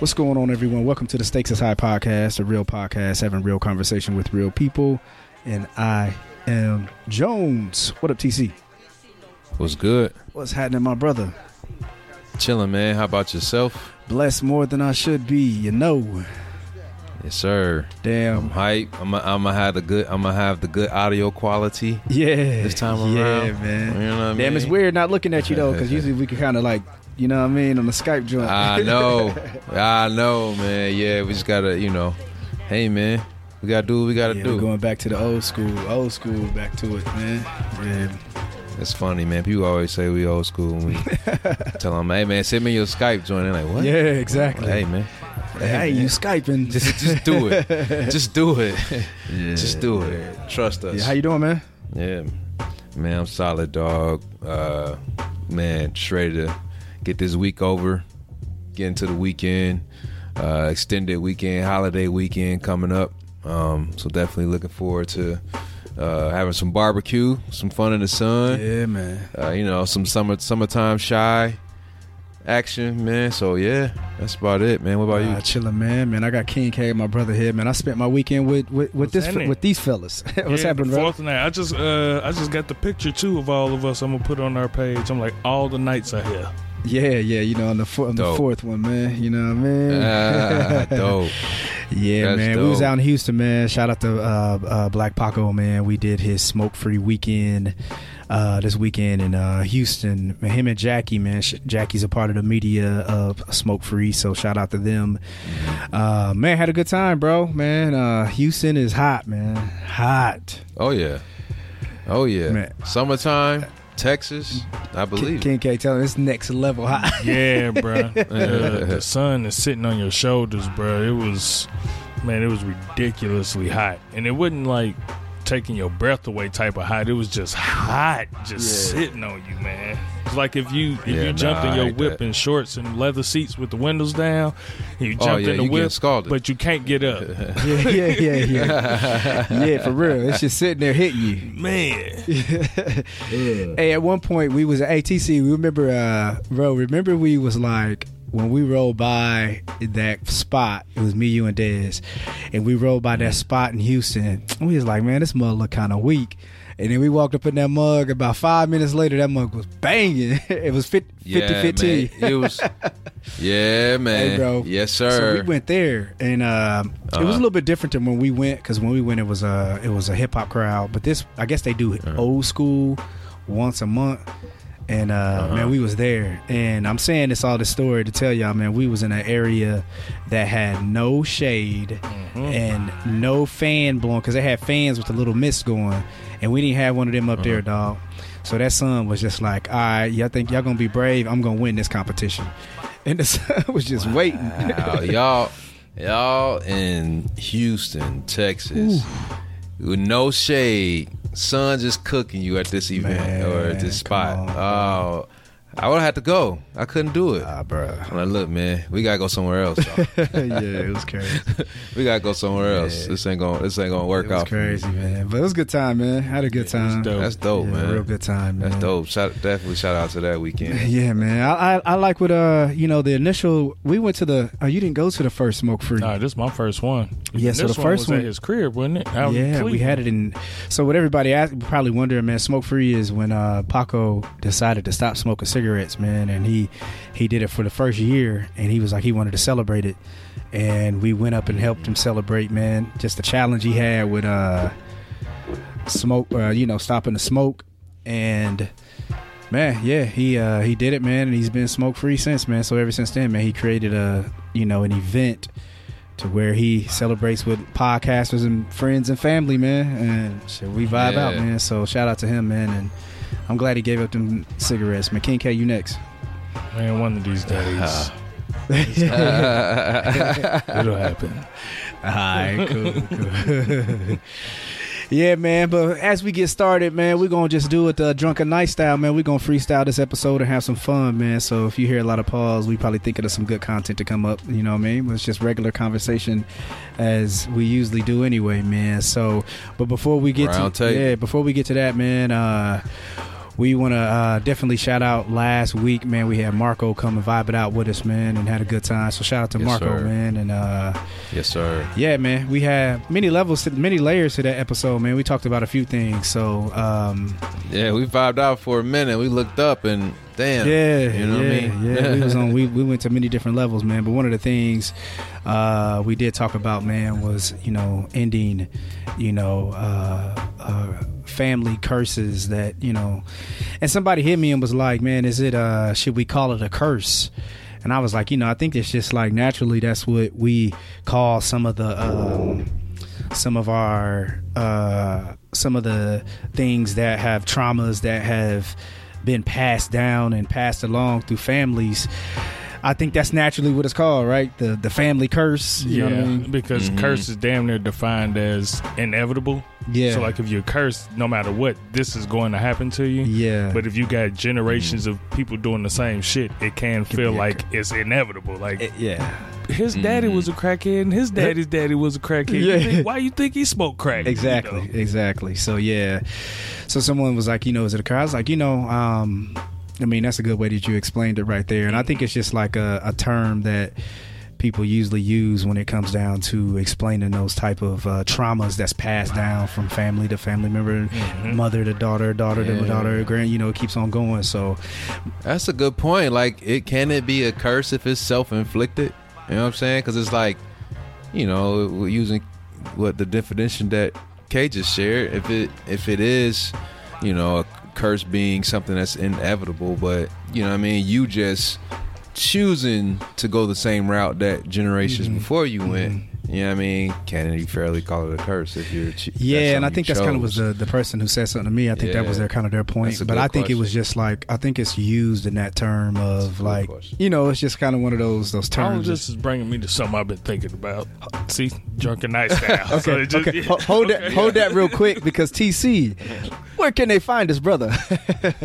What's going on, everyone? Welcome to the Stakes is High podcast, a real podcast having real conversation with real people. And I am Jones. What up, TC? What's good? What's happening, my brother? Chilling, man. How about yourself? Blessed more than I should be, you know. Yes, sir. I'm Damn. hype. I'm gonna have the good. I'm gonna have the good audio quality Yeah. this time around. Yeah, man. You know what I mean? Damn, it's weird not looking at you, though, because usually we can kind of like, you know what I mean, on the Skype joint. I know. I know, man. Yeah, we just gotta, you know. Hey, man. We gotta do what we gotta yeah, do. we're going back to the old school, old school, back to it, man. Yeah. It's funny, man. People always say we old school when we tell them, "Hey, man, send me your Skype joint." They're like, "What?" Yeah, exactly. Hey, man. Hey, you Skyping. Just, just do it. just do it. just do it. Trust us. Yeah, how you doing, man? Yeah, man, I'm solid, dog. Uh, man, to get this week over, get into the weekend, uh, extended weekend, holiday weekend coming up. Um, so definitely looking forward to uh, having some barbecue, some fun in the sun. Yeah, man. Uh, you know, some summer summertime shy action, man. So yeah, that's about it, man. What about Uh, you? chilling, man. Man, I got King K, my brother here, man. I spent my weekend with with, with this happening? with these fellas. What's Yeah, happening, the bro? Fourth night. I just uh I just got the picture too of all of us. I'm gonna put on our page. I'm like all the nights are here. Yeah, yeah. You know, on the four, on the fourth one, man. You know what I mean? Ah, dope. yeah, That's man. We was out in Houston, man. Shout out to uh, uh, Black Paco, man. We did his smoke free weekend. Uh, this weekend in uh, Houston, Man, him and Jackie, man. Sh- Jackie's a part of the media of Smoke Free, so shout out to them. Uh, man, had a good time, bro. Man, uh, Houston is hot, man. Hot. Oh yeah. Oh yeah. Man. Summertime, Texas. I believe. King K telling it's next level hot. Yeah, bro. Uh, the sun is sitting on your shoulders, bro. It was man, it was ridiculously hot, and it wasn't like taking your breath away type of hot. It was just hot, just sitting on you, man. It's like if you if Yeah, you jumped nah, in your whip that. in shorts and leather seats with the windows down, and you Oh, jumped yeah, in the you getting whip, scalded. but you can't get up. yeah, yeah, yeah, yeah. yeah, for real. It's just sitting there hitting you. Man, Hey, at one point we was at ATC. We remember, uh, bro. Remember we was like when we rolled by that spot. It was me, you, and Dez, and we rolled by that spot in Houston. We was like, man, this mug look kind of weak. And then we walked up in that mug. About five minutes later, that mug was banging. it was 50 Yeah, 50 man. It was. Yeah, man. Hey, bro. Yes, sir. So we went there, and um, it was Uh-huh. a little bit different than when we went because when we went, it was a it was a hip hop crowd. But this, I guess they do Uh-huh. old school once a month. And uh, Uh-huh. man, we was there, and I'm saying this all the story to tell y'all, man, we was in an area that had no shade and no fan blowing because they had fans with a little mist going, and we didn't have one of them up there, dog. So that sun was just like, all right, y'all think y'all gonna be brave? I'm gonna win this competition, and the sun was just waiting. Y'all, y'all in Houston, Texas, with no shade, sun just cooking you at this event Man, or at this spot. on, oh, I would have had to go. I couldn't do it. Ah, bro. I'm like, look, man, we gotta go somewhere else. yeah, it was crazy. we gotta go somewhere else. This ain't gonna. This ain't gonna work It was out. for me. crazy, man. But it was a good time, man. Had a good Yeah, time. dope. That's dope, Yeah, man. Real good time, man. That's dope. Shout, definitely shout out to that weekend. Yeah, man. I, I I like what uh you know the initial we went to the oh you didn't go to the first smoke free. nah, this is my first one. Yeah, so this the first was one- at his crib, wasn't it? Out yeah, we had it in. So what everybody asked, probably wondering, man, smoke free is when uh Paco decided to stop smoking cigarettes, man, and he he did it for the first year, and he was like he wanted to celebrate it, and we went up and helped him celebrate, man. Just the challenge he had with uh smoke, uh, you know, stopping the smoke, and Man, yeah, he uh, he did it, man, and he's been smoke free since, man. So ever since then, man, he created a you know an event to where he celebrates with podcasters and friends and family, man. And shit, we vibe Yeah. out, man. So shout out to him, man. And I'm glad he gave up them cigarettes, man. King K, you next. Man, one of these days it'll happen. All right, cool, cool. yeah, man. But as we get started, man, we're gonna just do it the drunken night style, man. We're gonna freestyle this episode and have some fun, man. So if you hear a lot of pause, we probably thinking of some good content to come up. You know what I mean? It's just regular conversation as we usually do anyway, man. So, but before we get Round to table. yeah, before we get to that, man. uh we want to uh, definitely shout out last week, man. We had Marco come and vibe it out with us, man, and had a good time. So shout out to Yes, Marco, sir. man, and uh, yes, sir. yeah, man. We had many levels, to, many layers to that episode, man. We talked about a few things. So, um, Yeah, we vibed out for a minute. We looked up and damn. yeah, You know what I mean? Yeah, we was on. We, we went to many different levels, man. But one of the things uh, we did talk about, man, was you know ending, you know, uh, uh, family curses that you know. And somebody hit me and was like, "Man, is it? Uh, should we call it a curse?" And I was like, you know, I think it's just like naturally that's what we call some of the. Um, some of our uh, some of the things that have traumas that have been passed down and passed along through families. I think that's naturally what it's called, right? The the family curse. You yeah, know what I mean? because Mhm. curse is damn near defined as inevitable. Yeah. So, like, if you're cursed, no matter what, this is going to happen to you. yeah. But if you got generations of people doing the same shit, it can feel be a like it's inevitable. Like It- yeah. his daddy was a crackhead, and his daddy's daddy was a crackhead. You Yeah. think- why you think he smoked crack? You Exactly, know? exactly. So yeah. So someone was like, you know, is it a curse? I was like, you know, um, I mean, that's a good way that you explained it right there. And I think it's just like a, a term that people usually use when it comes down to explaining those type of uh, traumas that's passed down from family to family member, Mhm. mother to daughter, daughter to daughter, grand. You know, it keepes on going. So That's a good point. Like, it can it be a curse if it's self inflicted? You know what I'm saying? Because it's like, you know, we're using what the definition that Kay just shared. If it if it is, you know, a curse being something that's inevitable, but you know, what I mean, you just choosing to go the same route that generations Mhm. before you went. You know what I mean? Can you fairly call it a curse if you're? ch- Yeah, and I think you that's kind of was the, the person who said something to me. I think that was their kind of their point. But I think it was just like I think it's used in that term of like question. you know it's just kind of one of those those All terms. this is bringing me to something I've been thinking about. See, drunken night style. okay, So just- okay. Ho- hold that Okay. hold that real quick because TC, where can they find us, brother?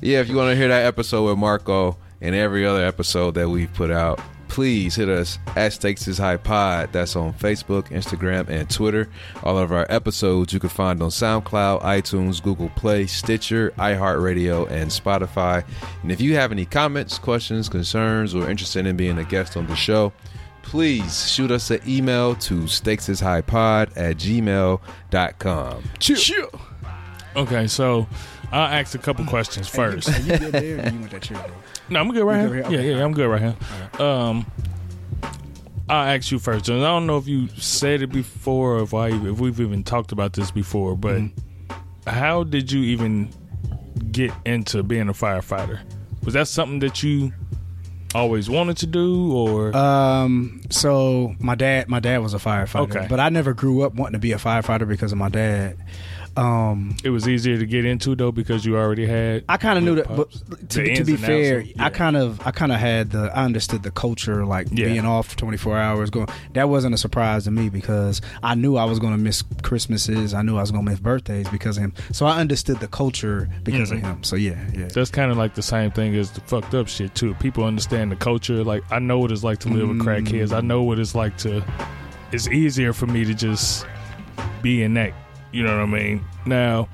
yeah, if you want to hear that episode with Marco and every other episode that we've put out, please hit us at Stakes is High Pod. That's on Facebook, Instagram, and Twitter. All of our episodes you can find on SoundCloud, iTunes, Google Play, Stitcher, iHeartRadio, and Spotify. And if you have any comments, questions, concerns, or interested in being a guest on the show, please shoot us an email to stakesishighpod at gmail.com. Chill. Okay, so I'll ask a couple questions first. you good there? Or you want that chair? Bro? No, I'm good right You here. good right here? yeah, yeah, I'm good right here. Um, I'll ask you first. And I don't know if you said it before, or if I, if we've even talked about this before, but Mm-hmm. how did you even get into being a firefighter? Was that something that you always wanted to do, or Um, so my dad, my dad was a firefighter, Okay. but I never grew up wanting to be a firefighter because of my dad. Um, it was easier to get into though because you already had? I kind of knew that, but to, to be fair, yeah. I kind of, I kind of had the, I understood the culture, like Yeah. being off for 24 hours. Going, that wasn't a surprise to me because I knew I was going to miss Christmases. I knew I was going to miss birthdays because of him. So I understood the culture because Mhm. of him. So yeah, yeah. That's kind of like the same thing as the fucked up shit too. People understand the culture. Like I know what it's like to live with crackheads. I know what it's like to. It's easier for me to just be in that. You know what I mean? Now,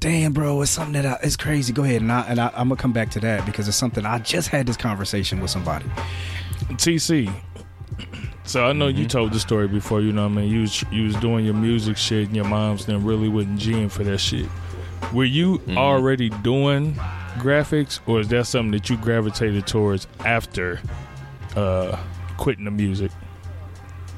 Damn, bro, it's something that I, it's crazy. Go ahead, and I and I, I'm gonna come back to that because it's something I just had this conversation with somebody. TC. So I know you told the story before. You know what I mean? You was you was doing your music shit, and your mom's then really wasn't G'ing for that shit. Were you already doing graphics, or is that something that you gravitated towards after uh, quitting the music?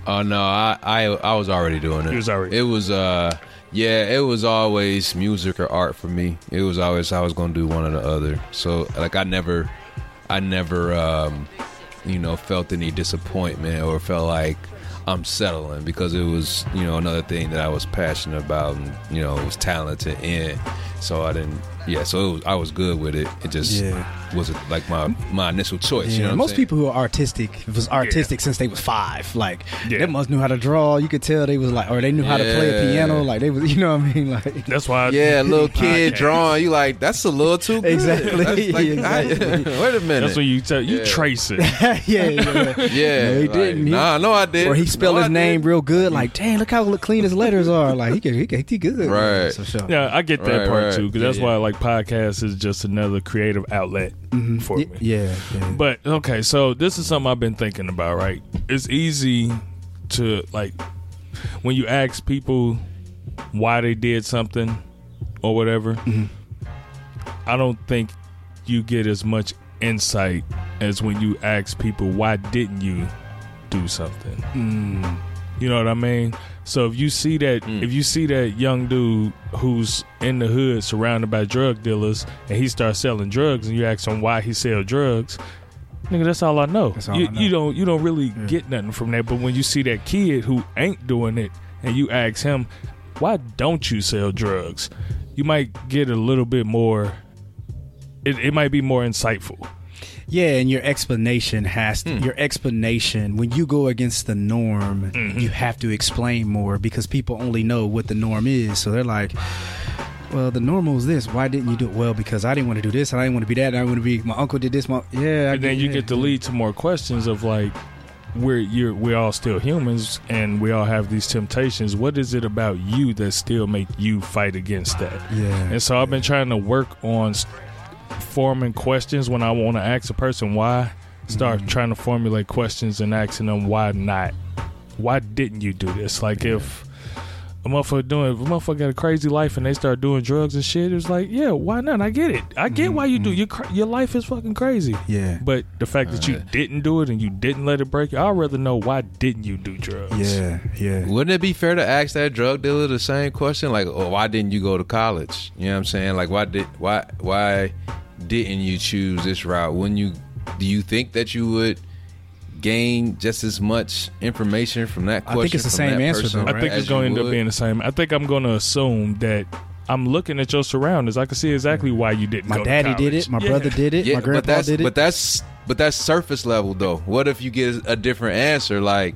Oh no, I, I I was already doing it. It was already- It was uh Yeah, it was always music or art for me. It was always I was gonna do one or the other. So like I never, I never, um, you know, felt any disappointment or felt like I'm settling because it was you know another thing that I was passionate about and you know was talented in. So I didn't. Yeah, so it was, I was good with it. It just Yeah. wasn't like my my initial choice. Yeah, you know, what I'm most saying? people who are artistic was artistic since they was five. Like Yeah. they must knew how to draw. You could tell they was like, or they knew how to play a piano. Like they was, you know what I mean? Like That's why. I Yeah, little kid podcast. drawing. You like that's a little too good. Exactly, like, exactly. wait a minute. That's when you tell you Yeah. trace it. yeah, yeah. yeah, No, he like, didn't. He- Nah, no, I did. Or he spelled No, his I name did. real good. Like, dang, look how clean his letters are. Like he can, he can, he good. Right. So sure. Yeah, I get that Right, part right. Too because Yeah, that's yeah. why like podcast is just another creative outlet for Y- me. Yeah, yeah. But okay, so this is something I've been thinking about. Right, it's easy to like when you ask people why they did something or whatever. Mm-hmm. I don't think you get as much insight as when you ask people why didn't you do something. Mm. You know what I mean? So if you see that mm. if you see that young dude who's in the hood surrounded by drug dealers and he starts selling drugs and you ask him why he sell drugs, nigga, that's all I know. That's all you, I know. you don't you don't really get nothing from that. But when you see that kid who ain't doing it and you ask him, why don't you sell drugs? You might get a little bit more it, it might be more insightful. Yeah, and your explanation has to, hmm. your explanation when you go against the norm, mm-hmm. you have to explain more because people only know what the norm is. So they're like, "Well, the normal is this. Why didn't you do it?" Well, because I didn't want to do this, and I didn't want to be that. And I want to be my uncle did this. My yeah, I and then you get to lead to more questions of like we're you're we're all still humans and we all have these temptations what is it about you that still make you fight against that Yeah. and so i've been trying to work on forming questions when i want to ask a person why start Mm-hmm. trying to formulate questions and asking them why not why didn't you do this like if a motherfucker doing if a motherfucker got a crazy life and they start doing drugs and shit it's like yeah why not i get it i get why you do your your life is fucking crazy Mm-hmm. Yeah. but the fact that you didn't do it and you didn't let it break you, I'd rather know why didn't you do drugs? Yeah, yeah. Wouldn't it be fair to ask that drug dealer the same question? Like, oh, why didn't you go to college? You know what I'm saying? Like, why did why why didn't you choose this route? Wouldn't you? Do you think that you would gain just as much information from that question? I think it's the same answer, person though, I think as it's going to you end up being the same. I think I'm going to assume that I'm looking at your surroundings. I can see exactly why you didn't. My go to daddy did it. My Yeah. brother did it. Yeah, my but grandpa that's did it. but that's but that's surface level though. What if you get a different answer? Like,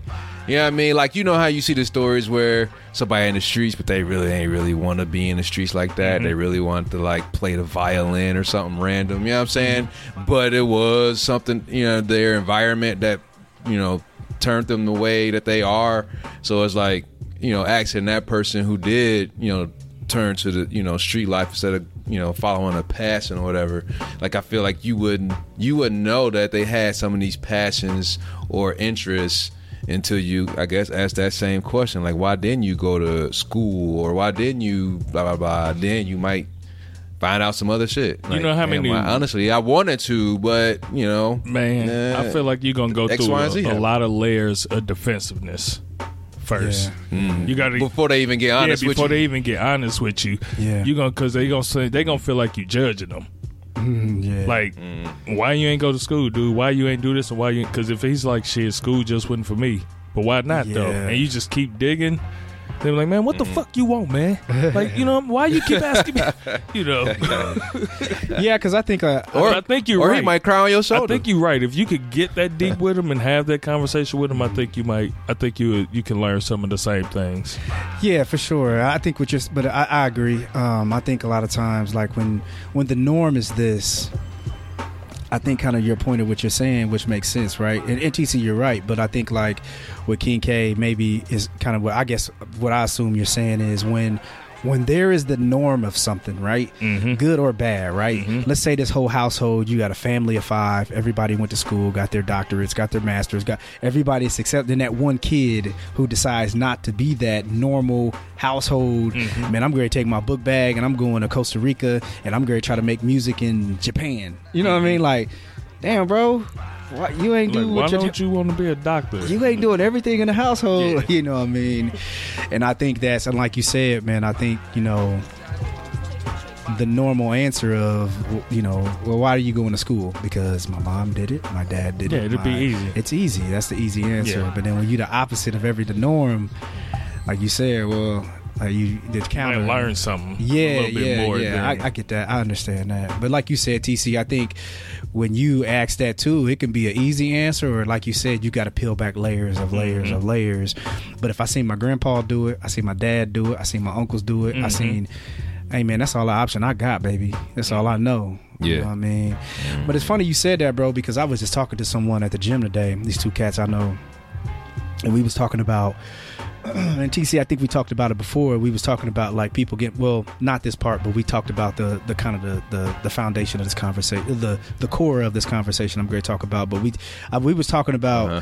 you know what I mean? Like you know how you see the stories where somebody in the streets, but they really ain't really want to be in the streets like that. Mm-hmm. They really want to like play the violin or something random. You know what I'm saying? But it was something you know their environment that you know turned them the way that they are. So it's like you know asking that person who did you know turn to the you know street life instead of you know following a passion or whatever like i feel like you wouldn't you wouldn't know that they had some of these passions or interests until you i guess ask that same question like why didn't you go to school or why didn't you blah blah blah then you might find out some other shit You know how damn, many- why- honestly i wanted to but you know Man, eh, I feel like you're gonna go X, through Y, a, and Z a happen. lot of layers of defensiveness first. You got to before they even get yeah, honest with before you they even get honest with you. Yeah. you gonna because they gonna say they gonna feel like you judging them. Mm, yeah. Like, why you ain't go to school, dude? Why you ain't do this and why you? Because if he's like, shit, school just wasn't for me. But why not though? And you just keep digging. They're like, man, what the fuck you want, man? Like, you know, why you keep asking me? You know, yeah, because I think uh, or I think you're or right. he might cry on your shoulder. I think you're right. If you could get that deep with him and have that conversation with him, I think you might. I think you you can learn some of the same things. Yeah, for sure. I think what you're, but I, I agree. Um, I think a lot of times, like when when the norm is this, I think kind of your point of what you're saying, which makes sense, right? And NTC, you're right, but I think like with King K, maybe is kind of what I guess what I assume you're saying is when when there is the norm of something, right? Mm-hmm. Good or bad, right? Let's say this whole household, you got a family of five, everybody went to school, got their doctorates, got their masters, got everybody's except then that one kid who decides not to be that normal household. Man, I'm going to take my book bag and I'm going to Costa Rica and I'm going to try to make music in Japan. You know what I mean? Like damn, bro, why, you ain't Like, do why what don't you want to be a doctor? you ain't doing everything in the household. Yeah. You know what I mean? And I think that's and like you said, man. I think you know the normal answer of you know, well, why are you going to school? Because my mom did it, my dad did Yeah, it. it'd be easy. It's easy. That's the easy answer. Yeah. But then when you're the opposite of every the norm, like you said, well, like you did counter might learn something. yeah, a little bit yeah, more. yeah. than- I, I get that. I understand that. But like you said, TC, I think when you ask that too, it can be an easy answer, or like you said, you got to peel back layers of layers Mm-hmm. of layers. But if I see my grandpa do it, I see my dad do it, I see my uncles do it, I Mm-hmm. seen. Hey man, that's all the option I got, baby. That's all I know. You Yeah. know what I mean? But it's funny you said that, bro, because I was just talking to someone at the gym today. These two cats I know, and we was talking about and TC, I think we talked about it before. We was talking about like people get well, not this part, but we talked about the the kind of the the, the foundation of this conversation, the the core of this conversation. I'm going to talk about, but we uh, we was talking about Uh-huh.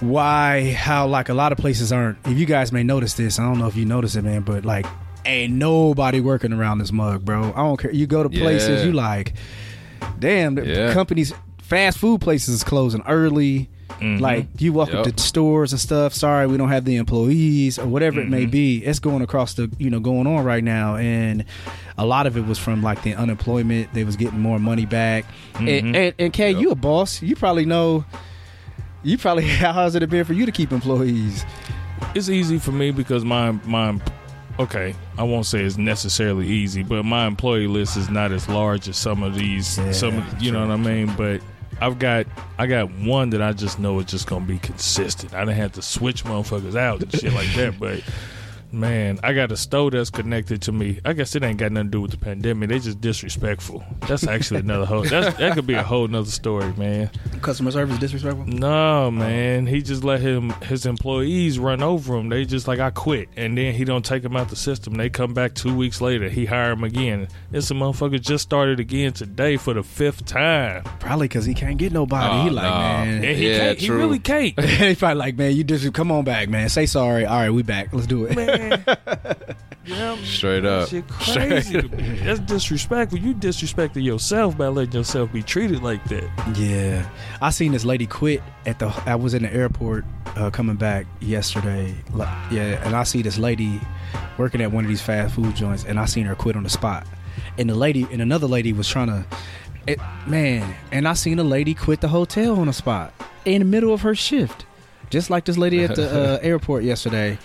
why how like a lot of places aren't. If you guys may notice this, I don't know if you notice it, man, but like ain't nobody working around this mug, bro. I don't care. You go to places, Yeah. you like, damn, the Yeah. companies, fast food places is closing early. Mhm. Like you walk up to stores and stuff. Sorry, we don't have the employees or whatever it may be. It's going across the you know going on right now, and a lot of it was from like the unemployment. They was getting more money back. And, and, and Kay, you a boss? You probably know. You probably how has it been for you to keep employees? it's easy for me because my my okay i won't say it's necessarily easy but my employee list is not as large as some of these Yeah, some you know what i mean but i've got i got one that i just know is just gonna be consistent. I didn't have to switch motherfuckers out and shit like that but man i got a stove that's connected to me i guess it ain't got nothing to do with the pandemic they just disrespectful that's actually another whole that's, that could be a whole nother story man Customer service disrespectful. no, man. He just let him his employees run over him. They just like I quit, and then he don't take him out the system. They come back two weeks later. He hire him again. This a motherfucker just started again today for the fifth time. Probably because he can't get nobody. Oh, he ah, like no. man. And he Yeah, can't. He really can't. he probably like man. You just come on back, man. Say sorry. All right, we back. Let's do it. man, yeah, Straight up. shit crazy. to me. That's disrespectful. You disrespecting yourself by letting yourself be treated like that. Yeah, I seen this lady quit at the. I was in the airport uh, coming back yesterday. Like, Yeah, and I see this lady working at one of these fast food joints, and I seen her quit on the spot. And the lady and another lady was trying to, it, man. And I seen a lady quit the hotel on the spot in the middle of her shift. Just like this lady at the uh, airport yesterday,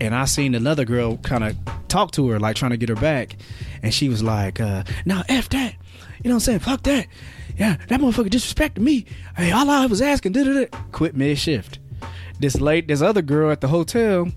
and I seen another girl kind of talk to her, like trying to get her back, and she was like, uh, "Now f that, you know what I'm saying? Fuck that, yeah, that motherfucker disrespected me. Hey, all I was asking, did it quit mid shift. This late, this other girl at the hotel,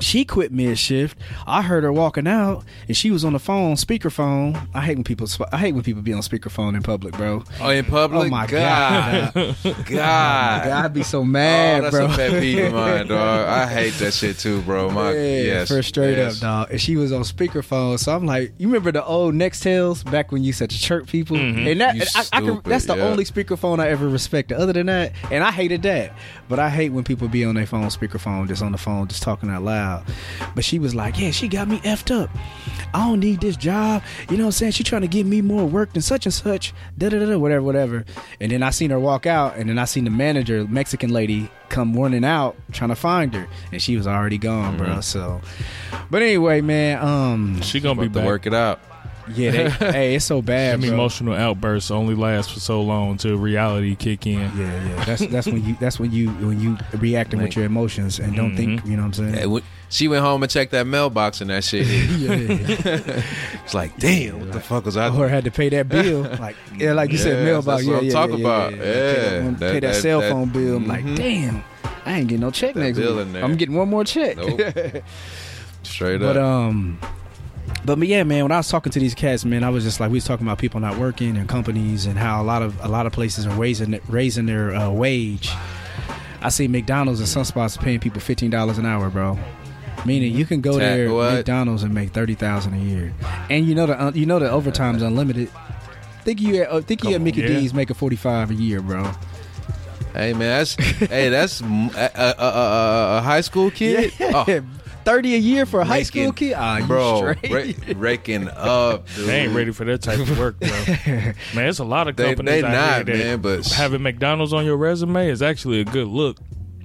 she quit mid shift. I heard her walking out, and she was on the phone, speakerphone. I hate when people, I hate when people be on speakerphone in public, bro. Oh, in public? Oh my God. god, God. I'd be so mad, oh, that's bro. a pet peeve of mine, dog. I hate that shit too, bro. My yeah, yes, for straight yes. up, dog. And she was on speakerphone, so I'm like, you remember the old Nextels back when you said to chirp people, Mhm. and that You I, I can, stupid, that's the yeah. only speakerphone I ever respected. Other than that, and I hated that, but I hate when people be on their phone speakerphone, just on the phone, just talking out loud. But she was like, yeah, she got me effed up. I don't need this job. You know what I'm saying? She trying to give me more work than such and such. Da da da da. Whatever, whatever. And then I seen her walk out, and then I seen the manager, Mexican lady, come running out trying to find her, and she was already gone, Mm-hmm. bro. So, but anyway, man. Um, She gonna be About to work it out. Yeah, they, hey, it's so bad, Them bro. emotional outbursts only last for so long until reality kick in. Yeah, yeah. That's that's when you that's when you when you reacting with your emotions and don't think. Mhm. You know what I'm saying? when- she went home and checked that mailbox and that shit. yeah. It's like, damn, what the fuck was I? or had to pay that bill, like yeah, like you said, Yes, mailbox. that's Yeah, what I'm yeah, talking yeah, about. Yeah, Yeah, Pay that, that- pay that, that- cell that- phone bill. I'm like, mhm. damn, I ain't getting no check That next bill week. in there. I'm getting one more check. Nope. Straight but up. But um, but yeah, man. When I was talking to these cats, man, I was just like, we was talking about people not working and companies and how a lot of a lot of places are raising raising their uh, wage. I see McDonald's and some spots paying people fifteen dollars an hour, bro. Meaning you can go Ta- there what? McDonald's and make thirty thousand a year, and you know the uh, you know the overtime's unlimited. Think you at, uh, think you Come at on, Mickey yeah. D's making forty five a year, bro? hey man, that's hey, that's a, a, a, a, high school kid. Oh, thirty a year for a high school kid? Ah, you bro, straight. ra- raking up. Dude. They ain't ready for that type of work, bro. man, it's a lot of They- companies they out not, here that man, but- having McDonald's on your resume is actually a good look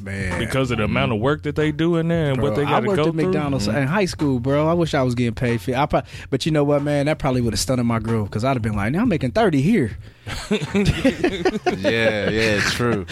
man. because of the amount of work that they do in there and what Bro, they got to I worked go at through. McDonald's in high school, bro. I wish I was getting paid for. I probably, but you know what, man? That probably would have stunted my growth because I'd have been like, now I'm making thirty here. yeah, yeah, it's true.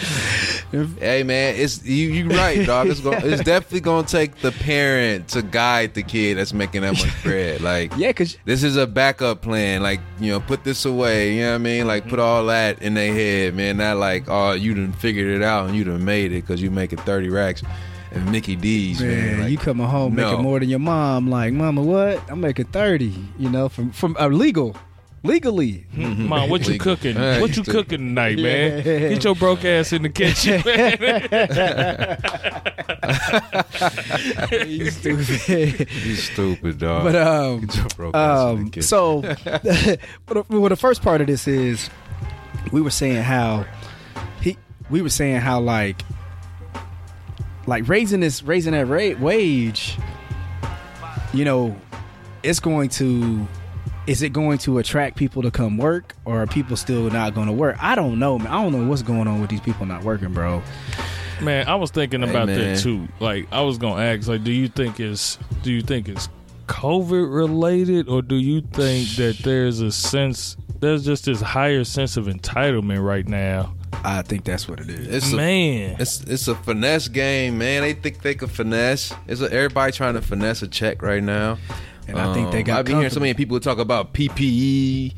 hey man, it's you. You right, dog. It's going. It's definitely gonna take the parent to guide the kid that's making that much bread. Like, Yeah, cause this is a backup plan. Like, you know, put this away. You know what I mean? Like, put all that in their head, man. Not like, oh, you done figured it out and you done made it because you making thirty racks and Mickey D's, man. man, Like, you coming home no. making more than your mom. Like, mama, what? I'm making thirty. You know, from from uh, legal, legally. Mom, what you Legal. cooking? Hey, what you cooking tonight, man? Yeah. Get your broke ass in the kitchen. you stupid. You stupid, dog. but um, Get your broke ass in the Um, kitchen. so, well, the- well, the first part of this is we were saying how he, we were saying how like, like raising this, raising that rate wage, you know, it's going to, is it going to attract people to come work, or are people still not going to work? I don't know, man. I don't know what's going on with these people not working, bro. Man, I was thinking about man. that too. Like, I was gonna ask, like, do you think it's do you think it's COVID related, or do you think that there's a sense there's just this higher sense of entitlement right now? I think that's what it is. it's a Man, It's it's a finesse game, man. They think they can finesse. It's a, everybody trying to finesse a check right now. And I think they um, got I've been hearing so many people talk about PPE.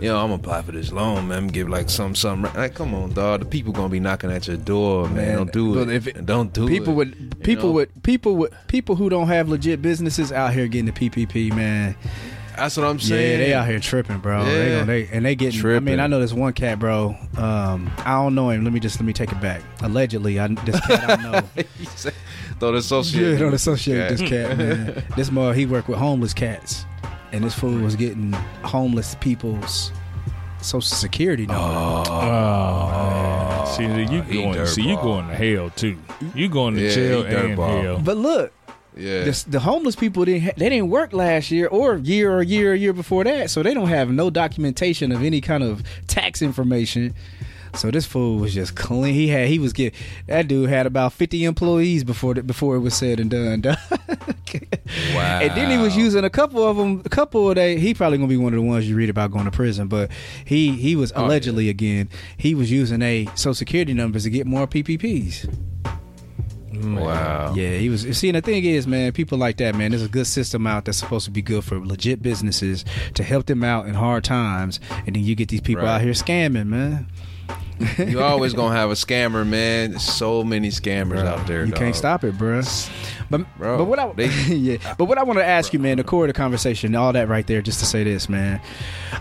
You know, I'm gonna apply for this loan, man. I'm gonna give like some some. Like, come on, dog. The people gonna be knocking at your door, man. Man, don't do it. it- don't do people it. would people know? would people would people who don't have legit businesses out here getting the PPP, man. That's what I'm saying. Yeah, saying. they out here tripping, bro. They, Yeah. gonna, they and they getting. I mean, I know this one cat, bro. Um, I don't know him. Let me just let me take it back. Allegedly, I this cat I know. Don't associate. Yeah, don't with associate with this this cat, man. this mother, he worked with homeless cats, and this fool was getting homeless people's social security number. oh, see, you going see you going to hell too. You going to Yeah, jail and dirtball. hell. But look, Yeah. the, the homeless people didn't ha- they didn't work last year or year or year or year before that, so they don't have no documentation of any kind of tax information. So this fool was just clean. He had he was get that dude had about fifty employees before the, before it was said and done. wow. And then he was using a couple of them. A couple of they. He probably gonna be one of the ones you read about going to prison. But he he was Oh, allegedly again. He was using a social security numbers to get more PPPs. Wow. Yeah, he was. See, and the thing is, man, people like that, man. There's a good system out that's supposed to be good for legit businesses to help them out in hard times, and then you get these people Right. out here scamming, man. You always gonna have a scammer, man. There's so many scammers out there. You dog. can't stop it, bruh. But Bro, but what I they- yeah, but what I want to ask you, man, the core of the conversation, all that right there, just to say this, man.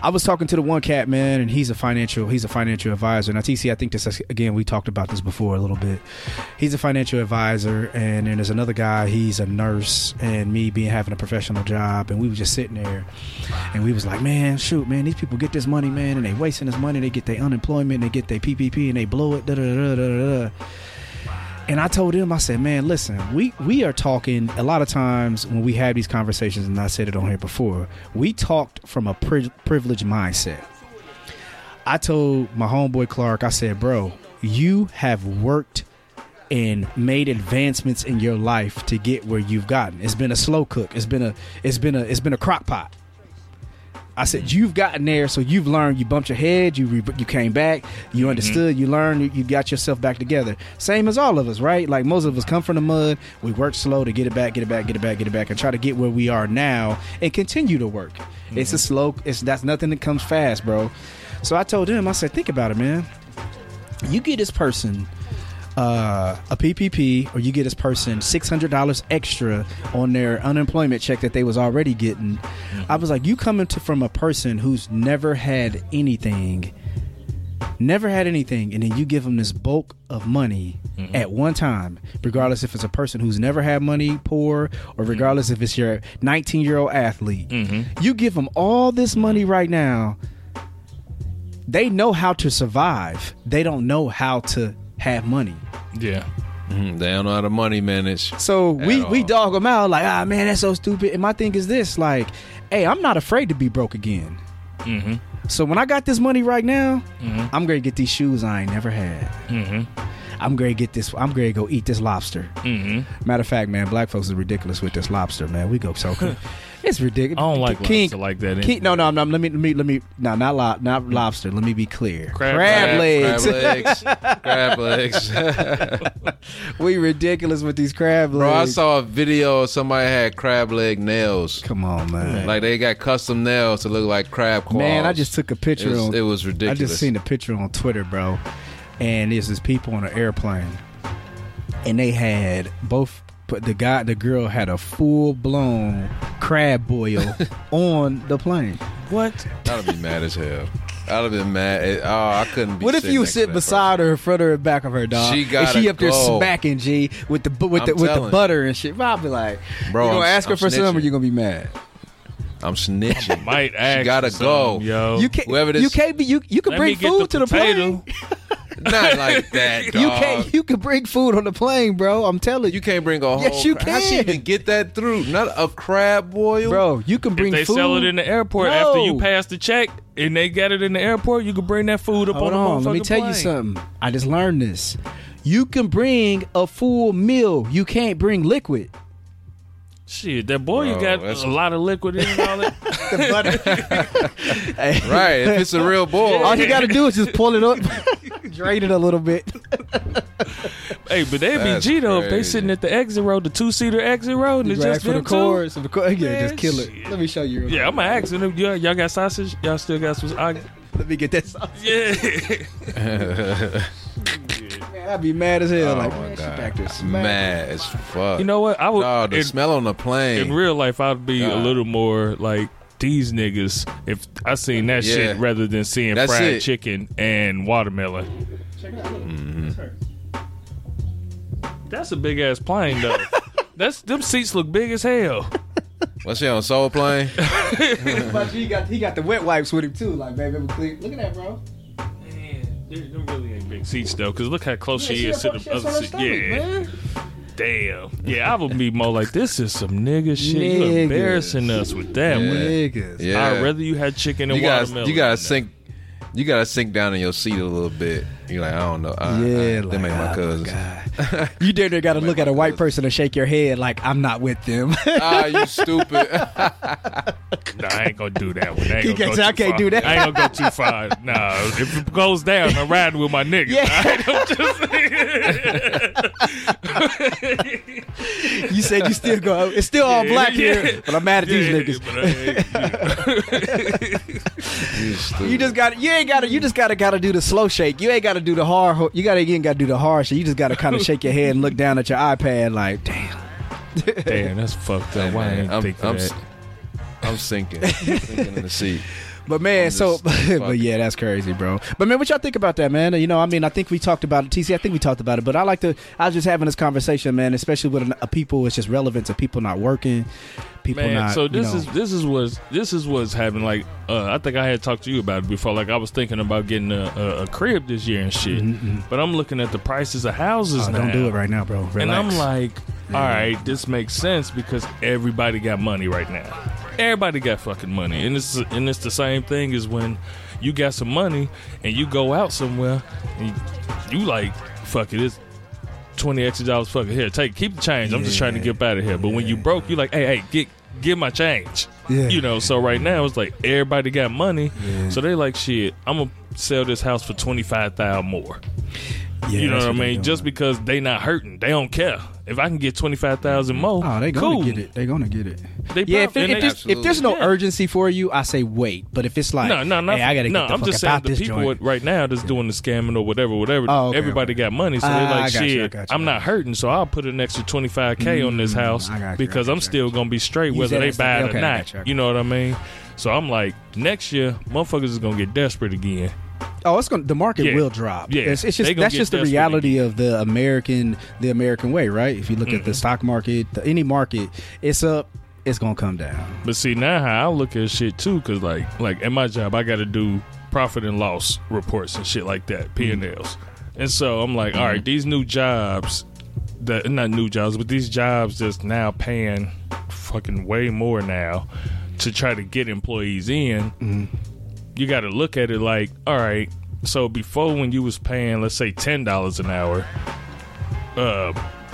I was talking to the one cat, man, and he's a financial he's a financial advisor. Now, TC, I think this is- again we talked about this before a little bit. He's a financial advisor, and then there's another guy. He's a nurse, and me being having a professional job, and we were just sitting there, and we was like, man, shoot, man, these people get this money, man, and they wasting this money. They get their unemployment, they get their PPP, and they blow it. Da da da da da. And I told him, I said, man, listen, we we are talking a lot of times when we have these conversations, and I said it on here before. We talked from a pri- privileged mindset. I told my homeboy Clark, I said, bro, you have worked and made advancements in your life to get where you've gotten. It's been a slow cook. It's been a it's been a it's been a crock pot. I said you've gotten there, so you've learned. You bumped your head. You re- you came back. You mm-hmm. understood. You learned. You, you got yourself back together. Same as all of us, right? Like most of us come from the mud. We work slow to get it back, get it back, get it back, get it back, and try to get where we are now and continue to work. It's a mm-hmm. slow. It's that's nothing that comes fast, bro. So I told him, I said, think about it, man. You get this person uh, a PPP, or you get this person six hundred dollars extra on their unemployment check that they was already getting. I was like, you coming to from a person who's never had anything, never had anything, and then you give them this bulk of money mm-hmm. at one time, regardless if it's a person who's never had money, poor, or mm-hmm. regardless if it's your nineteen year old athlete. Mm-hmm. You give them all this money right now. They know how to survive. They don't know how to have money. Yeah. Mhm, They don't know how to money manage. So we At we dog them out like, ah man, that's so stupid. And my thing is this, like, hey, I'm not afraid to be broke again. Mm-hmm. So when I got this money right now, Mhm. I'm gonna get these shoes I ain't never had. Mm-hmm. I'm gonna get this. I'm gonna go eat this lobster. Mm-hmm. Matter of fact, man, black folks is ridiculous with this lobster, man. We go so good. It's ridiculous. I don't like King, lobster like that. King, no, no, no. Let me, let me, let me. No, not lo, not lobster. Let me be clear. Crab legs. Crab legs. crab legs. we ridiculous with these crab legs. Bro, I saw a video of somebody had crab leg nails. Come on, man. Like they got custom nails to look like crab claws. Man, I just took a it picture was, on. it was ridiculous. I just seen a picture on Twitter, bro. And there's this people on an airplane, and they had both. But the guy, the girl had a full blown crab boil on the plane. What? I'd be mad as hell. I'd have been mad. It- oh, I couldn't be. What if you sit that beside her, in front of her, back of her, dog? She and gotta she up there go. smacking G with the with the I'm with the butter and shit. I'll be like, Bro, you gonna I'm- ask her I'm for some, or snitching. you gonna be mad? Person. I'm snitching. Might ask. gotta go. yo. you can't. whoever this- you can't be. You you can Let bring me get food the to the potato. plane. Not like that, dog. You can't. You can bring food on the plane, bro. I'm telling you, You can't bring a whole. Yes, you cra- How she can. even get that through? Not a crab boil, bro. You can bring If they food. sell it in the airport after you pass the check and they got it in the airport, you can bring that food up Hold on the on, let me motherfucking tell you something. I just learned this. You can bring a full meal. You can't bring liquid. Shit, that boy, you got that's- a lot of liquid in and all that. Right? If it's a real boil, All you got to do is just pull it up, drain it a little bit. hey, but they'd be That's G though if they crazy. sitting at the exit road, the two seater exit road, and it's Grab just for the them two. chorus. Of course, yeah, Man, just kill it. shit. Let me show you. real Yeah, I'm quick. gonna ask them. Y'all, y'all got sausage? Y'all still got some? I, Let me get that sauce. yeah. Man, I'd be mad as hell. oh like, my man, she god, back there smacking. mad as fuck. you know what? I would. no, the in, smell on the plane. in real life, I'd be a little more like these niggas if I seen that Yeah. shit rather than seeing That's fried it. chicken and watermelon. Mm-hmm. That's a big ass plane though. That's them seats look big as hell. What's she on Soul Plane? But he got he got the wet wipes with him too. Like, baby, I'm clean. Look at that, bro. Man, them them really ain't big seats though, because look how close she Yeah, is to the other up on her seat. stomach, Yeah, man. damn. Yeah, I would be more like this is some nigga shit. You embarrassing us with that one. Niggas. Yeah. I'd rather you had chicken and you gotta, watermelon. you gotta sink. You gotta sink down in your seat a little bit. You're like, I don't know. I, Yeah, I, like, they make my oh cousins. God. you dare got to look at a white person and shake your head like I'm not with them. ah, you stupid. Nah, I ain't gonna do that one. I ain't gonna can't go say, I can't far. do that. I ain't gonna go too far. Nah, if it goes down, I'm riding with my niggas. you said you still go. It's still all Yeah, black yeah. here, but I'm mad at Yeah, these but I ain't- you niggas. stupid. You just got. You ain't got to. You just got to. Got to do the slow shake. You ain't got to do the hard. You got to again. Got to do the hard shake. You just got to kind of shake your head and look down at your iPad like, damn. Damn, that's fucked Hey, up. Why I man, ain't I'm, think I'm, of that? I'm sinking. sinking in the seat. But man, so but yeah, that's crazy, bro. But man, what y'all think about that, man? You know, I mean, I think we talked about it. TC, I think we talked about it. But I like to. I was just having this conversation, man, especially with a, people. It's just relevant to people not working, people Man, not. so you this know- is this is what's this is what's happening. Like, uh, I think I had talked to you about it before. Like, I was thinking about getting a, a, a crib this year and shit, but I'm looking at the prices of houses Oh, now. don't do it right now, bro. Relax. And I'm like, all right, this makes sense because everybody got money right now. Everybody got fucking money, and it's and it's the same thing as when you got some money and you go out somewhere and you, you like, fuck it, it's twenty extra dollars. Fuck it, here, take keep the change. I'm just trying to get out of here. But when you broke, you like, hey, hey, get give my change. Yeah. You know, so right now it's like everybody got money, Yeah. so they like shit. I'm gonna sell this house for twenty five thousand more. Yeah, you know that's what I mean? doing. Just because they not hurting, they don't care. If I can get twenty five thousand more, Oh, they gonna cool. get it. They gonna get it. They Yeah, if, prob- and if, they- there's, if there's no Yeah. urgency for you, I say wait. But if it's like, no, no, no, hey, I gotta no. get the I'm fuck just saying the people joint. right now that's doing the scamming or whatever, whatever. Oh, okay, everybody okay. got money, so Ah, they're like, got you, shit, you, I'm not hurting, so I'll put an extra twenty five k on this Mm, house you, because got I'm you, still you. gonna be straight whether they buy it or not. got you, I got You know what I mean? So I'm like, next year, motherfuckers is gonna get desperate again. Oh, it's going. to The market Yeah. will drop. Yeah. it's, it's just that's just the reality of the American the American way, right? If you look at the Mm-hmm. stock market, the, any market, it's up, it's gonna come down. But see now how I look at shit too, cause like like at my job I got to do profit and loss reports and shit like that, P and Ls, and so I'm like, all right, these new jobs, that not new jobs, but these jobs just now paying fucking way more now to try to get employees in. Mm-hmm. You got to look at it like, all right. So before, when you was paying, let's say ten dollars an hour, uh,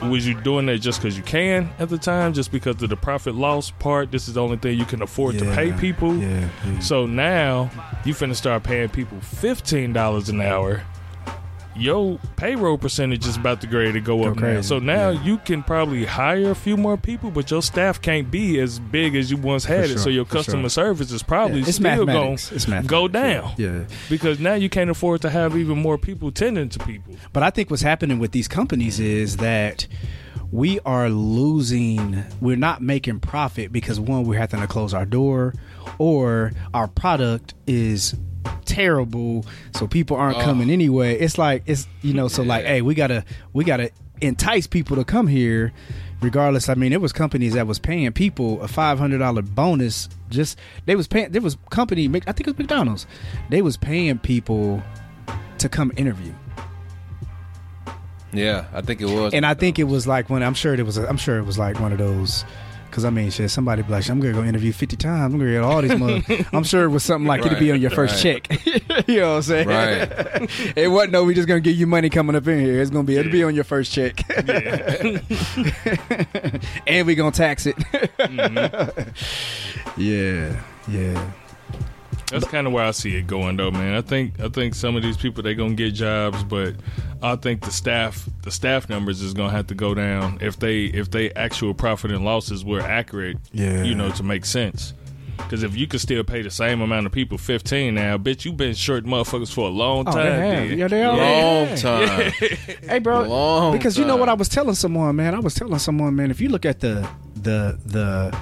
was you doing that just because you can at the time, just because of the profit loss part? This is the only thing you can afford to pay people. Yeah, yeah. So now you finna start paying people fifteen dollars an hour. Your payroll percentage is about to grade to go, Go up now. crazy, So now yeah. you can probably hire a few more people, but your staff can't be as big as you once had it. So your customer sure. service is probably Yeah, still going mathematics. go down Yeah. because now you can't afford to have even more people tending to people. But I think what's happening with these companies is that we are losing, we're not making profit because one, we're having to close our door or our product is terrible so people aren't oh. coming anyway it's like it's you know so like hey we gotta we gotta entice people to come here regardless i mean it was companies that was paying people a $500 bonus just they was paying there was company i think it was mcdonald's they was paying people to come interview Yeah, I think it was. and I think it was like when I'm sure it was. I'm sure it was like one of those. Because I mean, shit. Somebody be like, "I'm gonna go interview 50 times. I'm gonna get all these mother." I'm sure it was something like it'd be on your first check. you know what I'm saying? Right. it wasn't. No, we just gonna give you money coming up in here. It's gonna be. It'll be on your first check, Yeah. and we gonna tax it. Mm-hmm. Yeah, yeah. That's kind of where I see it going, though, man. I think I think some of these people they gonna get jobs, but I think the staff the staff numbers is gonna have to go down if they if they actual profit and losses were accurate. Yeah. you know, to make sense. Because if you could still pay the same amount of people fifteen now, bitch, you been short motherfuckers for a long Oh, time. they have. Yeah, they are. long time. Hey, bro. Long because you know what. I was telling someone, man. I was telling someone, man. If you look at the the the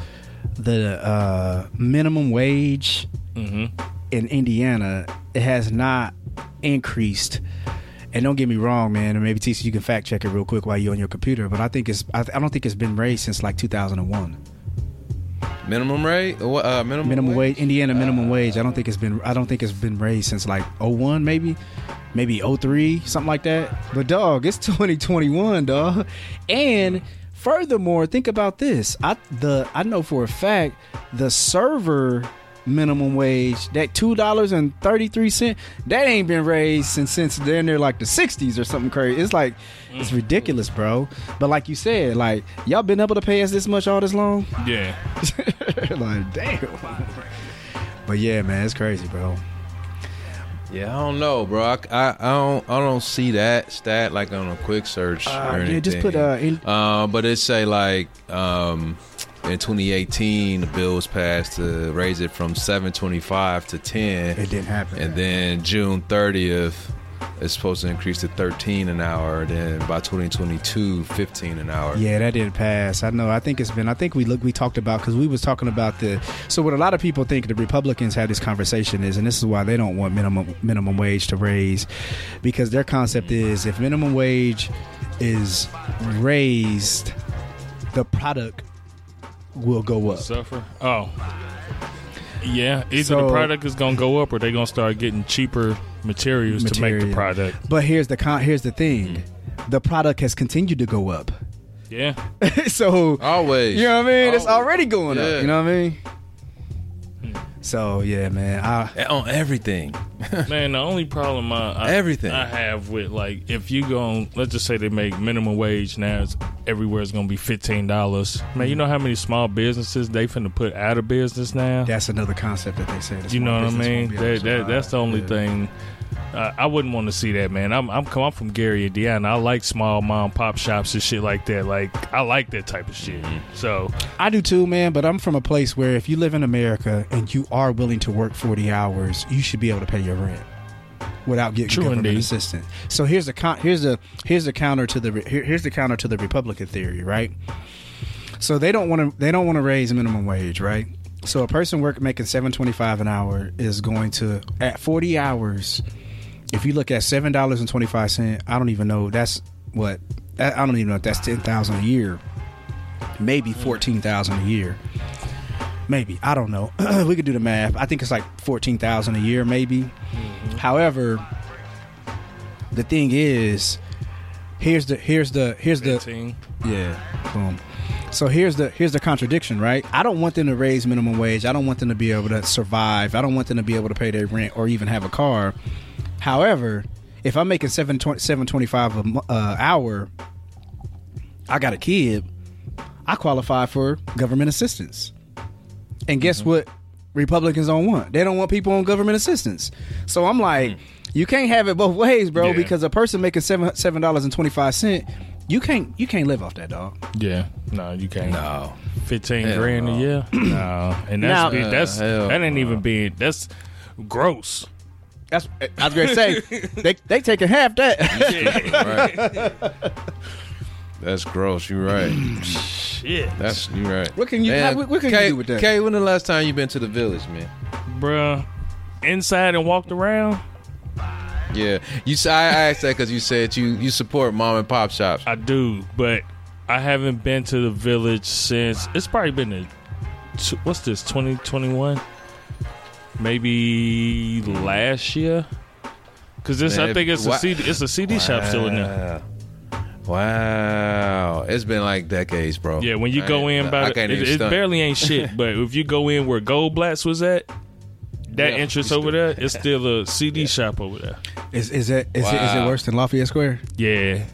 the uh, minimum wage Mhm. in Indiana, it has not increased. And don't get me wrong, man. And maybe TC, you can fact check it real quick while you're on your computer. But I think it's I, I don't think it's been raised since like 2001. minimum rate? What? Uh, minimum, Minimum wage, Indiana Uh, minimum wage. I don't think it's been I don't think it's been raised since like 01 maybe. Maybe 03, something like that. But dog, it's 2021, dog. And furthermore, think about this. I the I know for a fact the server minimum wage, that two dollars and thirty three cent, that ain't been raised since since they're in there like the sixties or something crazy. It's like it's ridiculous, bro. But like you said, like y'all been able to pay us this much all this long? Yeah, like damn. But yeah, man, it's crazy, bro. Yeah, I don't know, bro. I, I, I don't I don't see that stat like on a quick search Uh, or anything. yeah, just put uh, in, Uh, but it say like um, in 2018 the bill was passed to raise it from 725 to 10, it didn't happen. and then June 30th it's supposed to increase to 13 an hour. Then by 2022, 15 an hour. Yeah, that didn't pass. I know. I think it's been. I think we look. We talked about because we was talking about the. So what a lot of people think the Republicans had this conversation is, and this is why they don't want minimum minimum wage to raise, because their concept is if minimum wage is raised, the product will go up. suffer. Oh, yeah. Either So- the product is gonna go up, or they're gonna start getting cheaper materials to make the product. But here's the con. Here's the thing. Mm-hmm. The product has continued to go up. Yeah. so Always. You know what I mean? It's already going Yeah. up. You know what I mean? Hmm. So yeah, man. I on everything. Man, the only problem I, I Everything. I have with like if you go let's just say they make minimum wage now it's everywhere is gonna be fifteen dollars. Man, you hmm. know how many small businesses they finna put out of business now? that's another concept that they say. you know what I mean? won't be able That, that, that's the only Yeah. thing. Uh, I wouldn't want to see that, man. I'm I'm come from Gary, Indiana. I like small mom and pop shops and shit like that. Like I like that type of shit. So I do too, man. But I'm from a place where if you live in America and you are willing to work 40 hours, you should be able to pay your rent without getting True government indeed. assistance. So here's the con- here's the here's the counter to the re- here, here's the counter to the Republican theory, right? So they don't want to they don't want to raise minimum wage, right? So a person work making 7.25 an hour is going to at 40 hours. If you look at seven dollars and twenty five cent, I don't even know that's what I don't even know if that's ten thousand a year maybe 14,000 a year. Maybe. I don't know. we could do the math. I think it's like 14,000 a year maybe. Mm-hmm. However, the thing is here's the here's the here's the 15. yeah boom. So here's the here's the contradiction, right? I don't want them to raise minimum wage. I don't want them to be able to survive. I don't want them to be able to pay their rent or even have a car. However, if I'm making seven twenty seven twenty five a mo- uh, hour, I got a kid. I qualify for government assistance. And guess what? Republicans don't want. They don't want people on government assistance. So I'm like, you can't have it both ways, bro. Yeah. Because a person making seven seven dollars and twenty five cent, you can't you can't live off that, dog. Yeah, no, you can't. No. fifteen Hell grand no. a year. no, and Now- that's be- that's Hell that ain't no. even being that's gross. That's I was gonna say they they taking half that. Right. That's gross. You're right. Shit, That's you're right. What can you- how- what- what can you do with that? Kay, when the last time you been to the village, man? bruh. Inside and walked around. Yeah, you. I asked that because you said you you support mom and pop shops. I do, but I haven't been to the village since it's probably been a what's this twenty twenty one, maybe last year. Cause this, Man, I think it's a wha- CD, it's a CD shop still in there. Wow, it's been like decades, bro. Yeah, when you I go in, by I the, it, it barely ain't shit. But if you go in where Goldblatt's was at, that Yeah, entrance over there, it's still a CD shop over there. Is is it is, it is it worse than Lafayette Square? Yeah,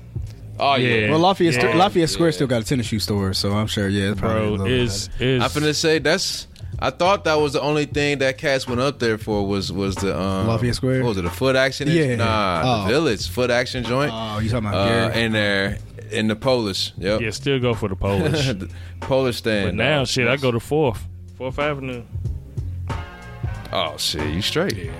Oh yeah. Yeah. Well, Lafayette Yeah. Lafayette Square Yeah. still got a tennis shoe store, so I'm sure. Yeah, it's probably bro, is is I'm finna say that's. I thought that was the only thing that cats went up there for was was the um, Lafayette Square? What was it the foot action? Yeah. Nah, Oh. the village foot action joint. Oh, you talking about uh, Gary? in there in the Polish. Yep. yeah, still go for the Polish. The Polish stand. but now, dog. shit, I go to Fourth, Fourth Avenue. Oh shit, you straight? Yeah,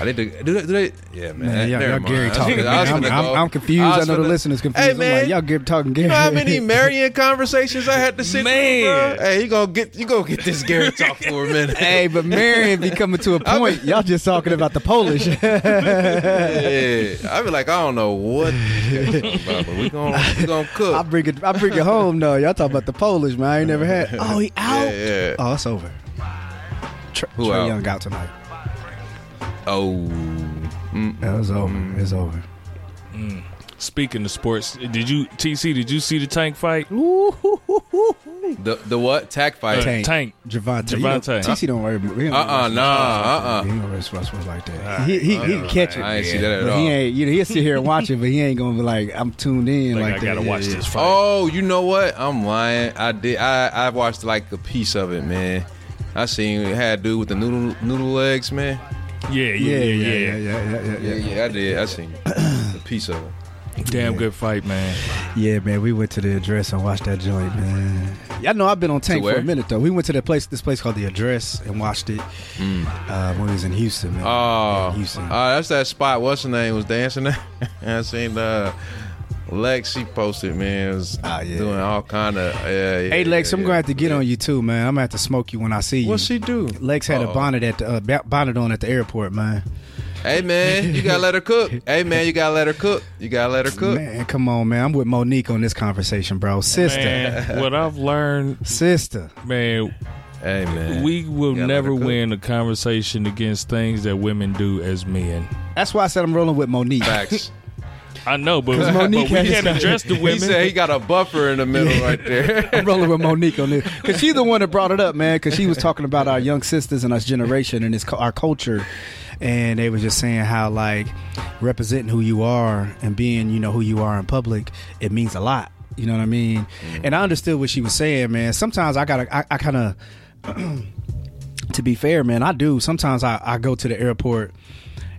I need to do they, do they yeah, man. Man, y'all, y'all. Gary I talking. I was I'm, I'm, go- I'm confused. I, was know the finna- listeners confused. Hey man, like, y'all get talking Gary. You know how many Marion conversations I had to sit Man. through? Hey, you gonna get you gonna get this Gary talk for a minute. hey, but Marion be coming to a point. Y'all just talking about the Polish. yeah, I be like, I don't know what this guy's talking about, but we gonna we gonna I cook. bring it. I bring it home though. Y'all talking about the Polish man. I ain't never had. Oh, he out. Yeah, yeah. Oh, it's over. Who Trey out? Young out tonight. Oh, mm, Yeah, it's over. It's over. Speaking of sports, did you TC? Did you see the tank fight? the the what? tank fight. Uh, Tank. Tank. Gervonta. Gervonta. TC don't worry. He don't Uh-uh, nah, uh-uh. He don't worry about sports like that. He he, he can catch it. I ain't see that at But all. he ain't. You know, he'll sit here and watch it, but he ain't gonna be like, I'm tuned in Like, like, I that. gotta watch yeah. this fight. Oh, you know what? I'm lying. I did. I I watched like a piece of it, man. I seen it had dude with the noodle noodle legs, man. Yeah, yeah, yeah, yeah. yeah, yeah, yeah, Yeah, yeah. yeah, I did. I seen a piece of it. Damn good fight, man. Yeah, man, we went to the address and watched that joint, man. Y'all know I've been on Tank for a minute though. We went to that place, this place called the Address, and watched it uh, when we was in Houston, man. Mm. Oh, Yeah, Houston. oh, that's that spot. What's the name was dancing there? I seen uh, Lex. She posted, man. Was Ah, yeah. doing all kind of. Yeah, yeah, hey, Lex, yeah, I'm gonna have to get on you too, man. I'm gonna have to smoke you when I see you. What she do? Lex had a Uh-oh. bonnet at the uh, bonnet on at the airport, man. Hey man, you gotta let her cook. Hey man, you gotta let her cook. You gotta let her cook. Man, come on, man. I'm with Monique on this conversation, bro. Sister, Man, what I've learned, sister. man, Hey man, we will never win a conversation against things that women do as men. That's why I said I'm rolling with Monique. facts. I know, but, but Monique we has- can't address the women. He women. said he got a buffer in the middle right there. I'm rolling with Monique on this because she's the one that brought it up, man. Because she was talking about our young sisters and our generation and cu- our culture, and they were just saying how like representing who you are and being you know who you are in public it means a lot. You know what I mean? Mm-hmm. And I understood what she was saying, man. Sometimes I gotta, I, I kind of, to be fair, man, I do. Sometimes I, I go to the airport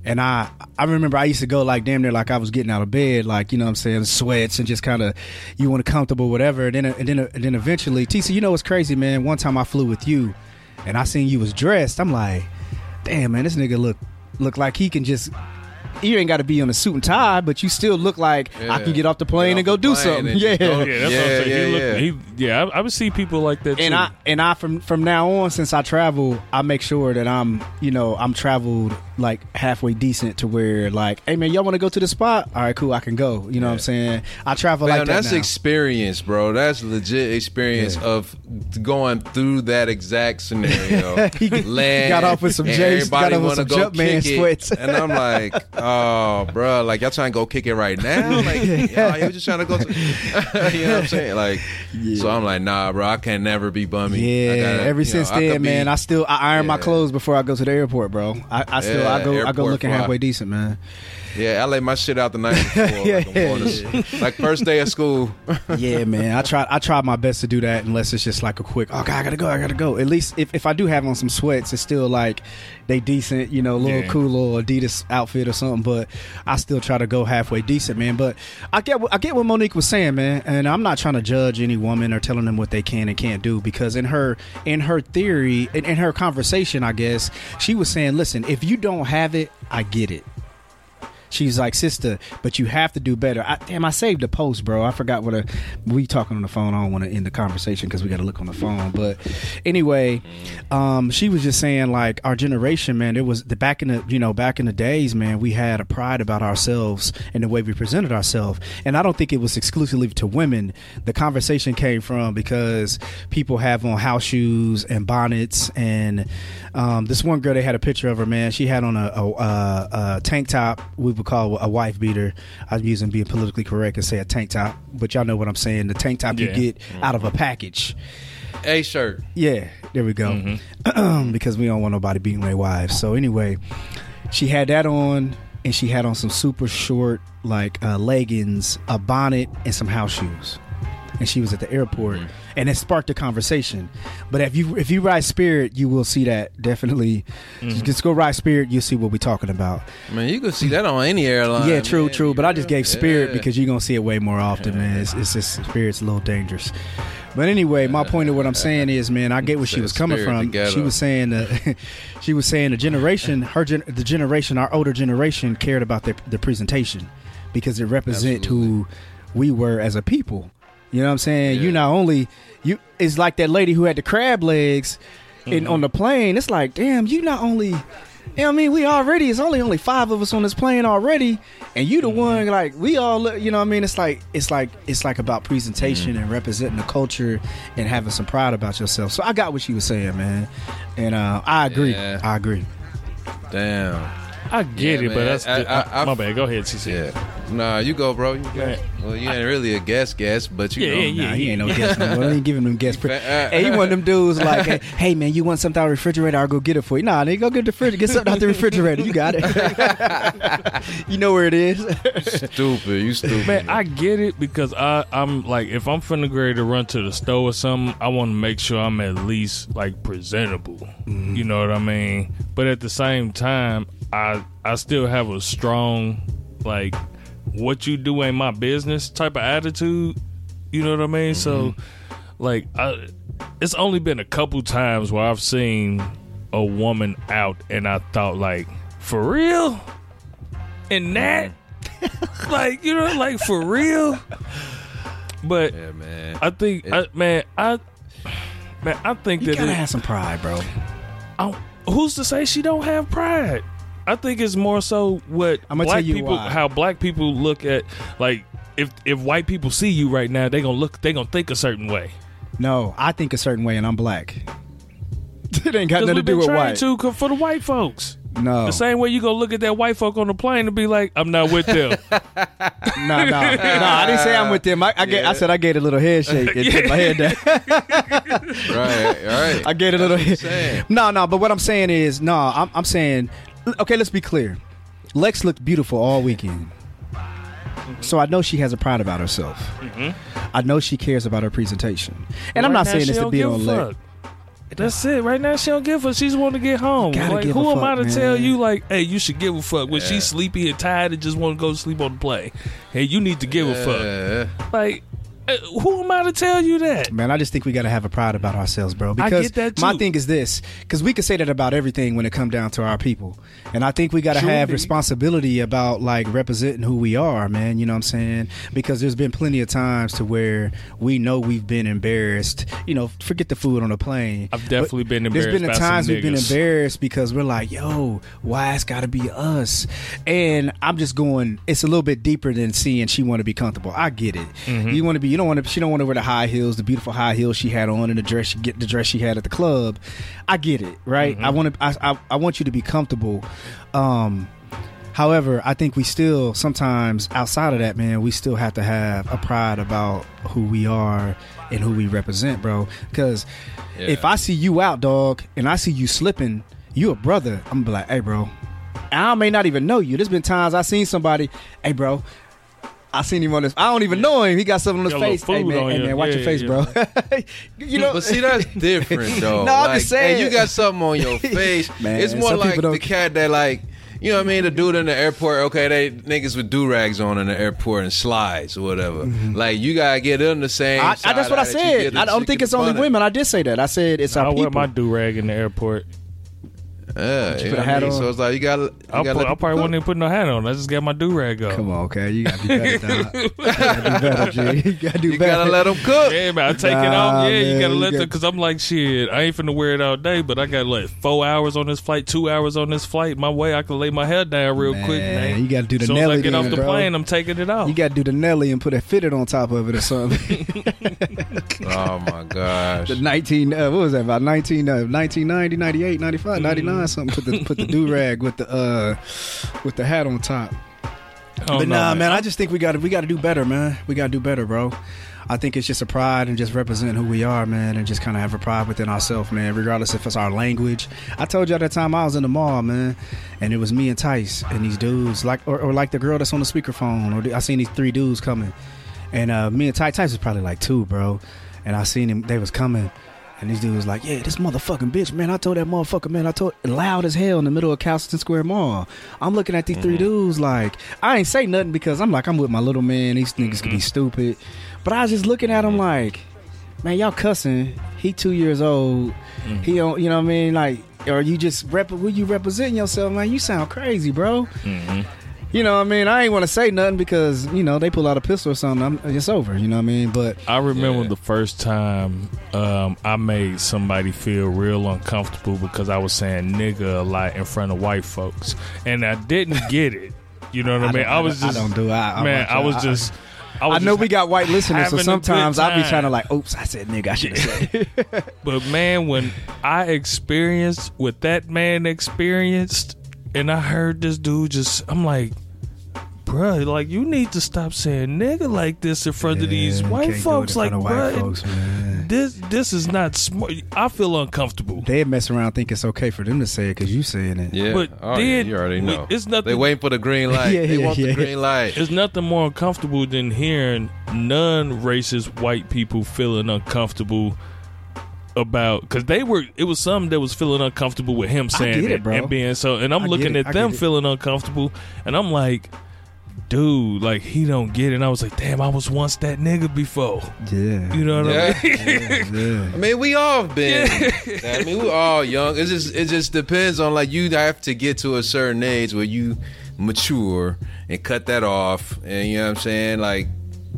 and I I remember I used to go like damn near like I was getting out of bed, like you know what I'm saying, sweats and just kind of you want to comfortable, whatever. And then and then and then eventually, TC, you know what's crazy, man? One time I flew with you, and I seen you was dressed. I'm like, damn man, this nigga look look like he can just. You ain't got to be on a suit and tie, but you still look like I can get off the plane Get and go do something. and Yeah, go. Oh, yeah, that's Yeah, what I'm saying. yeah, he yeah. look, he, yeah, I, I would see people like that and too. I and I from from now on since I travel, I make sure that I'm you know I'm traveled like halfway decent to where like, hey man, y'all want to go to the spot? All right, cool, I can go. You know what I'm saying? I travel Fam, like that that's now. experience, bro. That's legit experience Yeah. of going through that exact scenario. He Land, got off with some and J's, got everybody off with wanna some go Jumpman kick it. sweats. and I'm like, oh, Oh, bro, like y'all trying to go kick it right now? Like, y'all, you just trying to go. To, you know what I'm saying? Like, so I'm like, nah, bro, I can never be bummy. yeah, gotta- ever you know, since I then, man, be- I still I iron my clothes before I go to the airport, bro. I, I still I go I go looking halfway decent, man. Yeah, I lay my shit out the night before, like, I'm like first day of school. yeah, man. I try I try my best to do that unless it's just like a quick, oh God, I gotta go, I gotta go. At least if, if I do have on some sweats, it's still like they decent, you know, a little Yeah. cool little Adidas outfit or something. But I still try to go halfway decent, man. But I get what I get what Monique was saying, man. And I'm not trying to judge any woman or telling them what they can and can't do because in her in her theory in, in her conversation, I guess she was saying, listen, if you don't have it, I get it. She's like, sister, but you have to do better. I, damn, I saved a post, bro. I forgot what a, we talking on the phone. I don't want to end the conversation because we got to look on the phone. But anyway, um, she was just saying like our generation, man. It was the back in the you know back in the days, man. We had a pride about ourselves and the way we presented ourselves, and I don't think it was exclusively to women. The conversation came from because people have on house shoes and bonnets, and um, this one girl they had a picture of her, man. She had on a, a, a, a tank top. We would call a wife beater. I'm using being politically correct and say a tank top, but y'all know what I'm saying. The tank top you Yeah. get out of a package. A shirt. Yeah, there we go. because we don't want nobody beating their wives. So anyway, she had that on, and she had on some super short like uh, leggings, a bonnet, and some house shoes. And she was at the airport, mm-hmm. and it sparked a conversation. But if you if you ride Spirit, you will see that definitely. Mm-hmm. Just go ride Spirit, you'll see what we're talking about. Man, you can see that on any airline. yeah, true, man. true. But I just gave Spirit Yeah. because you're gonna see it way more often, man. It's, it's just Spirit's a little dangerous. But anyway, my point of what I'm saying is, man, I get where she was coming from. She was saying that she was saying the generation, her gen, the generation, our older generation cared about their the presentation because it represent who we were as a people. You know what I'm saying? You not only you it's like that lady who had the crab legs in Mm-hmm. on the plane. It's like, damn, you not only you know I mean? We already, it's only only five of us on this plane already, and you the one like we all, look- you know what I mean? It's like it's like it's like about presentation Mm-hmm. and representing the culture and having some pride about yourself. So I got what she was saying, man, and uh, I agree. Yeah. I agree. Damn. I get Yeah, it, but that's I- the- I- I- my bad. Go ahead, TC. Yeah. Nah, you go, bro. You Yeah. Well, you ain't really a guest guest, but you Yeah, know. yeah, Nah, he ain't no guest. No. I ain't giving him guest. Pre- Fa- hey, he one of them dudes like, hey, hey, man, you want something out of the refrigerator? I'll go get it for you. Nah, nigga, go get the fridge, get something out the refrigerator. You got it. you know where it is. Stupid. You stupid. Man, I get it because I, I'm like, if I'm finna get ready to run to the store or something, I want to make sure I'm at least like presentable. Mm-hmm. You know what I mean? But at the same time, I I still have a strong like what you do ain't my business type of attitude. You know what I mean? So, mm-hmm. like, I, it's only been a couple times where I've seen a woman out and I thought like, for real, and mm-hmm. that like you know like for real but yeah, man. i think I, man i man i think You that gotta it, have some pride, bro. I, who's to say she don't have pride i think it's more so what I'ma black tell you people why. how black people look at like if if white people see you right now they gonna look they gonna think a certain way No, I think a certain way, and I'm black. it ain't got because nothing to do with trying white. to for the white folks No, the same way you gonna look at that white folk on the plane and be like i'm not with them no, no, no. I didn't say I'm with them. I, I, get, I said I gave a little head shake and took my head down. right, right. I gave a little. That's what I'm. No, no. But what I'm saying is, no. I'm, I'm saying, okay. Let's be clear. Lex looked beautiful all weekend, so I know she has a pride about herself. Mm-hmm. I know she cares about her presentation, and I'm not saying this to be a on Lex. fuck. That's it. Right now, she don't give a. Fuck. She's want to get home. Gotta Like, give a who am fuck, I to man. tell you? Like, hey, you should give a fuck. When Yeah. she's sleepy and tired and just want to go sleep on the plane, hey, you need to give a fuck. Like, Who am I to tell you that? Man, I just think we got to have a pride about ourselves, bro. I Because get that, my thing is this: because we can say that about everything when it come down to our people, and I think we got to Sure have responsibility about like representing who we are, man. You know what I'm saying? Because there's been plenty of times to where we know we've been embarrassed. You know, forget the food on the plane. I've definitely But been embarrassed. There's been the times we've been embarrassed because we're like, yo, why it's got to be us? And I'm just going. It's a little bit deeper than seeing she want to be comfortable. I get it. Mm-hmm. You want to be. You don't want to. She don't want to wear the high heels, the beautiful high heels she had on, and the dress. She get the dress she had at the club. I get it. Right. Mm-hmm. I want to. I, I. I want you to be comfortable. Um. However, I think we still sometimes outside of that, man, we still have to have a pride about who we are and who we represent, bro. Because if I see you out, dog, and I see you slipping, you a brother. I'm gonna be like, hey, bro. I may not even know you. There's been times I seen somebody, hey, bro. I seen him on this. I don't even know him. He got something on his Got a little face. Hey man, hey you. man, watch Yeah, your face, yeah. bro. you know, But see, that's different, though. No, I'm like, just saying. Hey, you got something on your face. Man, it's more like the cat that, like, you know what I mean? The dude in the airport, okay, they niggas with do rags on in the airport and slides or whatever. Like, you gotta get them the same. Mm-hmm. I, I, that's what I that said. I don't think it's only women. I did say that. I said it's our I wear my do rag in the airport. Yeah, you put a what I hat mean? on? So it's like you gotta. I, gotta put, let I people probably cook. wouldn't even put no hat on. I just got my do rag on. Come on, okay, you gotta do better, dog. you gotta do better, G. You gotta do You better. gotta let them cook. Yeah, man, I take it off. Yeah, man, you gotta let them because I'm like shit. I ain't finna wear it all day, but I got like four hours on this flight, two hours on this flight. My way, I can lay my hair down real quick, Man, man. you gotta do the as soon as I Nelly get off the bro. plane, I'm taking it off. You gotta do the Nelly and put a fitted on top of it or something. Oh my gosh. the 19, uh, what was that about 19, uh, 1990, 98, 95, 99, Mm. something. Put the put the do rag with the uh with the hat on top. Don't But know, nah, man, I just think we got to we got to do better, man. We got to do better, bro. I think it's just a pride and just represent who we are, man, and just kind of have a pride within ourselves, man. Regardless if it's our language. I told you at that time I was in the mall, man, and it was me and Tice and these dudes, like or, or like the girl that's on the speakerphone, or the, I seen these three dudes coming, and uh, me and Tice, Tice was probably like two, bro, and I seen him. They was coming. And these dudes was like, yeah, this motherfucking bitch, man. I told that motherfucker, man. I told loud as hell in the middle of Castleton Square Mall. I'm looking at these three mm-hmm. dudes like, I ain't say nothing because I'm like, I'm with my little man. These niggas could be mm-hmm. stupid. But I was just looking at them mm-hmm. like, man, y'all cussing. He two years old. He don't, you know what I mean? Like, or you just rep, will you representing yourself, man? You sound crazy, bro. You know what I mean? I ain't want to say nothing because, you know, they pull out a pistol or something. I'm, it's over. You know what I mean? But I remember Yeah. the first time um, I made somebody feel real uncomfortable because I was saying nigga a lot in front of white folks, and I didn't get it. You know what I, mean? don't- I was I just don't do it. I- I man. watch I was I- just. I, I know we got white listeners, so having a good sometimes I'll be trying to like, oops, I said nigga, I should have said. But man, when I experienced what that man experienced, and I heard this dude just, I'm like, bruh, like you need to stop saying nigga like this in front of these white can't do it folks. Like, front of white folks, this this is not smart. I feel uncomfortable. They mess around, think it's okay for them to say it because you saying it. Yeah. But oh, yeah, you already we- know. it's nothing- They waiting for the green light. Yeah, they yeah, want yeah. the green light. There's nothing more uncomfortable than hearing non-racist white people feeling uncomfortable about because they were it was some that was feeling uncomfortable with him saying it, it, bro. and being so and I'm I looking at I them feeling uncomfortable and I'm like dude like he don't get it and I was like damn I was once that nigga before Yeah. you know what Yeah. I mean yeah. I mean, we all been. I mean, we all young. It just it just depends on like you have to get to a certain age where you mature and cut that off, and you know what I'm saying, like.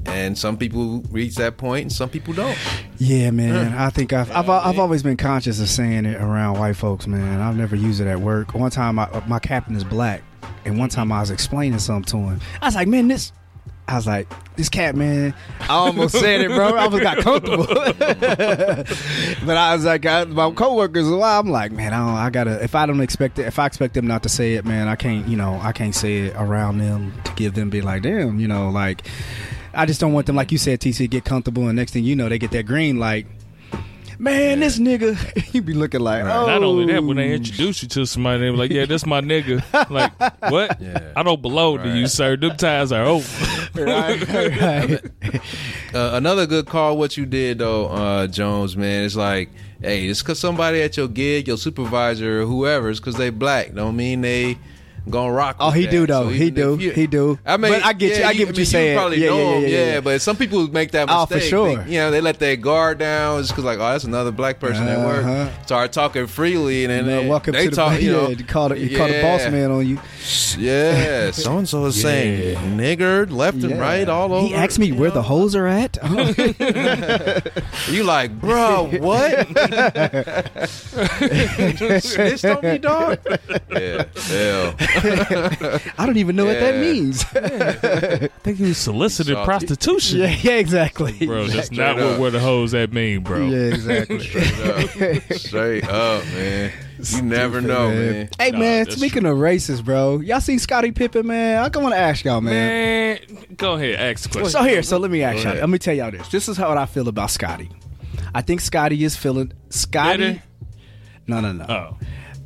And some people reach that point, and some people don't. Yeah, man. I think I've I've, I've always been conscious of saying it around white folks, man. I've never used it at work. One time, I, my captain is black, and one time I was explaining something to him. I was like, man, this. I was like, this cat, man. I almost said it, bro. I almost got comfortable. but I was like, I, my coworkers, well, I'm like, man, I, don't, I gotta. If I don't expect it, if I expect them not to say it, man, I can't. You know, I can't say it around them to give them be like, damn, you know, like. I just don't want them, like you said, TC, get comfortable, and next thing you know, they get that green light. Man, this nigga, he be looking like, oh. not only that when they introduce you to somebody they be like yeah that's my nigga like what Yeah. I don't belong to you Right. sir them ties are over right, right. Uh, another good call, what you did though, uh, Jones, man. It's like, hey, just because somebody at your gig, your supervisor, or whoever, it's because they black. Don't mean they gonna rock. Oh, he that. do though. So he do. you- he do. I mean, but I get you. I get what mean, you're saying. You probably yeah, know yeah, him, yeah, yeah, yeah. But some people make that mistake. Oh, for sure. They- you know, they let their guard down just because, like, oh, that's another black person at Uh-huh. work. Start talking freely, and then Man, they, welcome they to the talk. You know, yeah, you call the, you call the boss man on you. Yeah, so and so is saying niggered left and right all over. He asked me where know? the hoes are at. Oh. You like, bro, what? Snitched on me, dog? Yeah, hell. I don't even know what that Yeah. means. I think he was solicited Salty. prostitution. yeah, yeah, exactly. Bro, that's Straight not what up. where the hoes at mean, bro. Yeah, exactly. Straight up, Straight up, man. You never know, man. Hey Nah, man, that's speaking of races, bro, y'all see Scottie Pippen, man? I want to ask y'all, man. Man, go ahead, ask the question. So here, so let me ask Go y'all. ahead. Let me tell y'all this. This is how I feel about Scotty. I think Scotty is feeling Scotty. Better? No, no, no. Oh,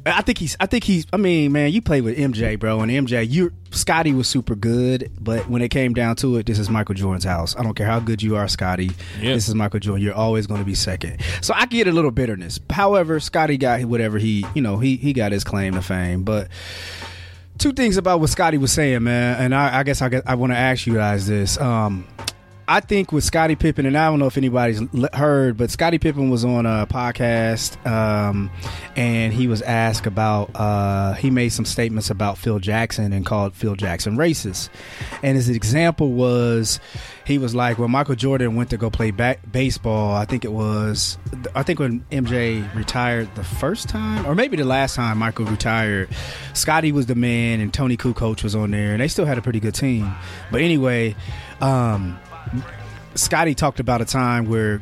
I think he's. I think he's. I mean, man, you played with MJ, bro, and MJ, you Scotty was super good, but when it came down to it, this is Michael Jordan's house. I don't care how good you are, Scotty. Yeah. This is Michael Jordan. You're always going to be second. So I get a little bitterness. However, Scotty got whatever he, you know, he he got his claim to fame, but. Two things about what Scotty was saying, man, and I, I guess I, I want to ask you guys this. Um, I think with Scottie Pippen, and I don't know if anybody's heard, but Scottie Pippen was on a podcast, um, and he was asked about. Uh, he made some statements about Phil Jackson and called Phil Jackson racist. And his example was, he was like, when Michael Jordan went to go play ba- baseball, I think it was, I think when MJ retired the first time, or maybe the last time Michael retired, Scotty was the man, and Tony Kukoc was on there, and they still had a pretty good team. But anyway. Um, Scotty talked about a time where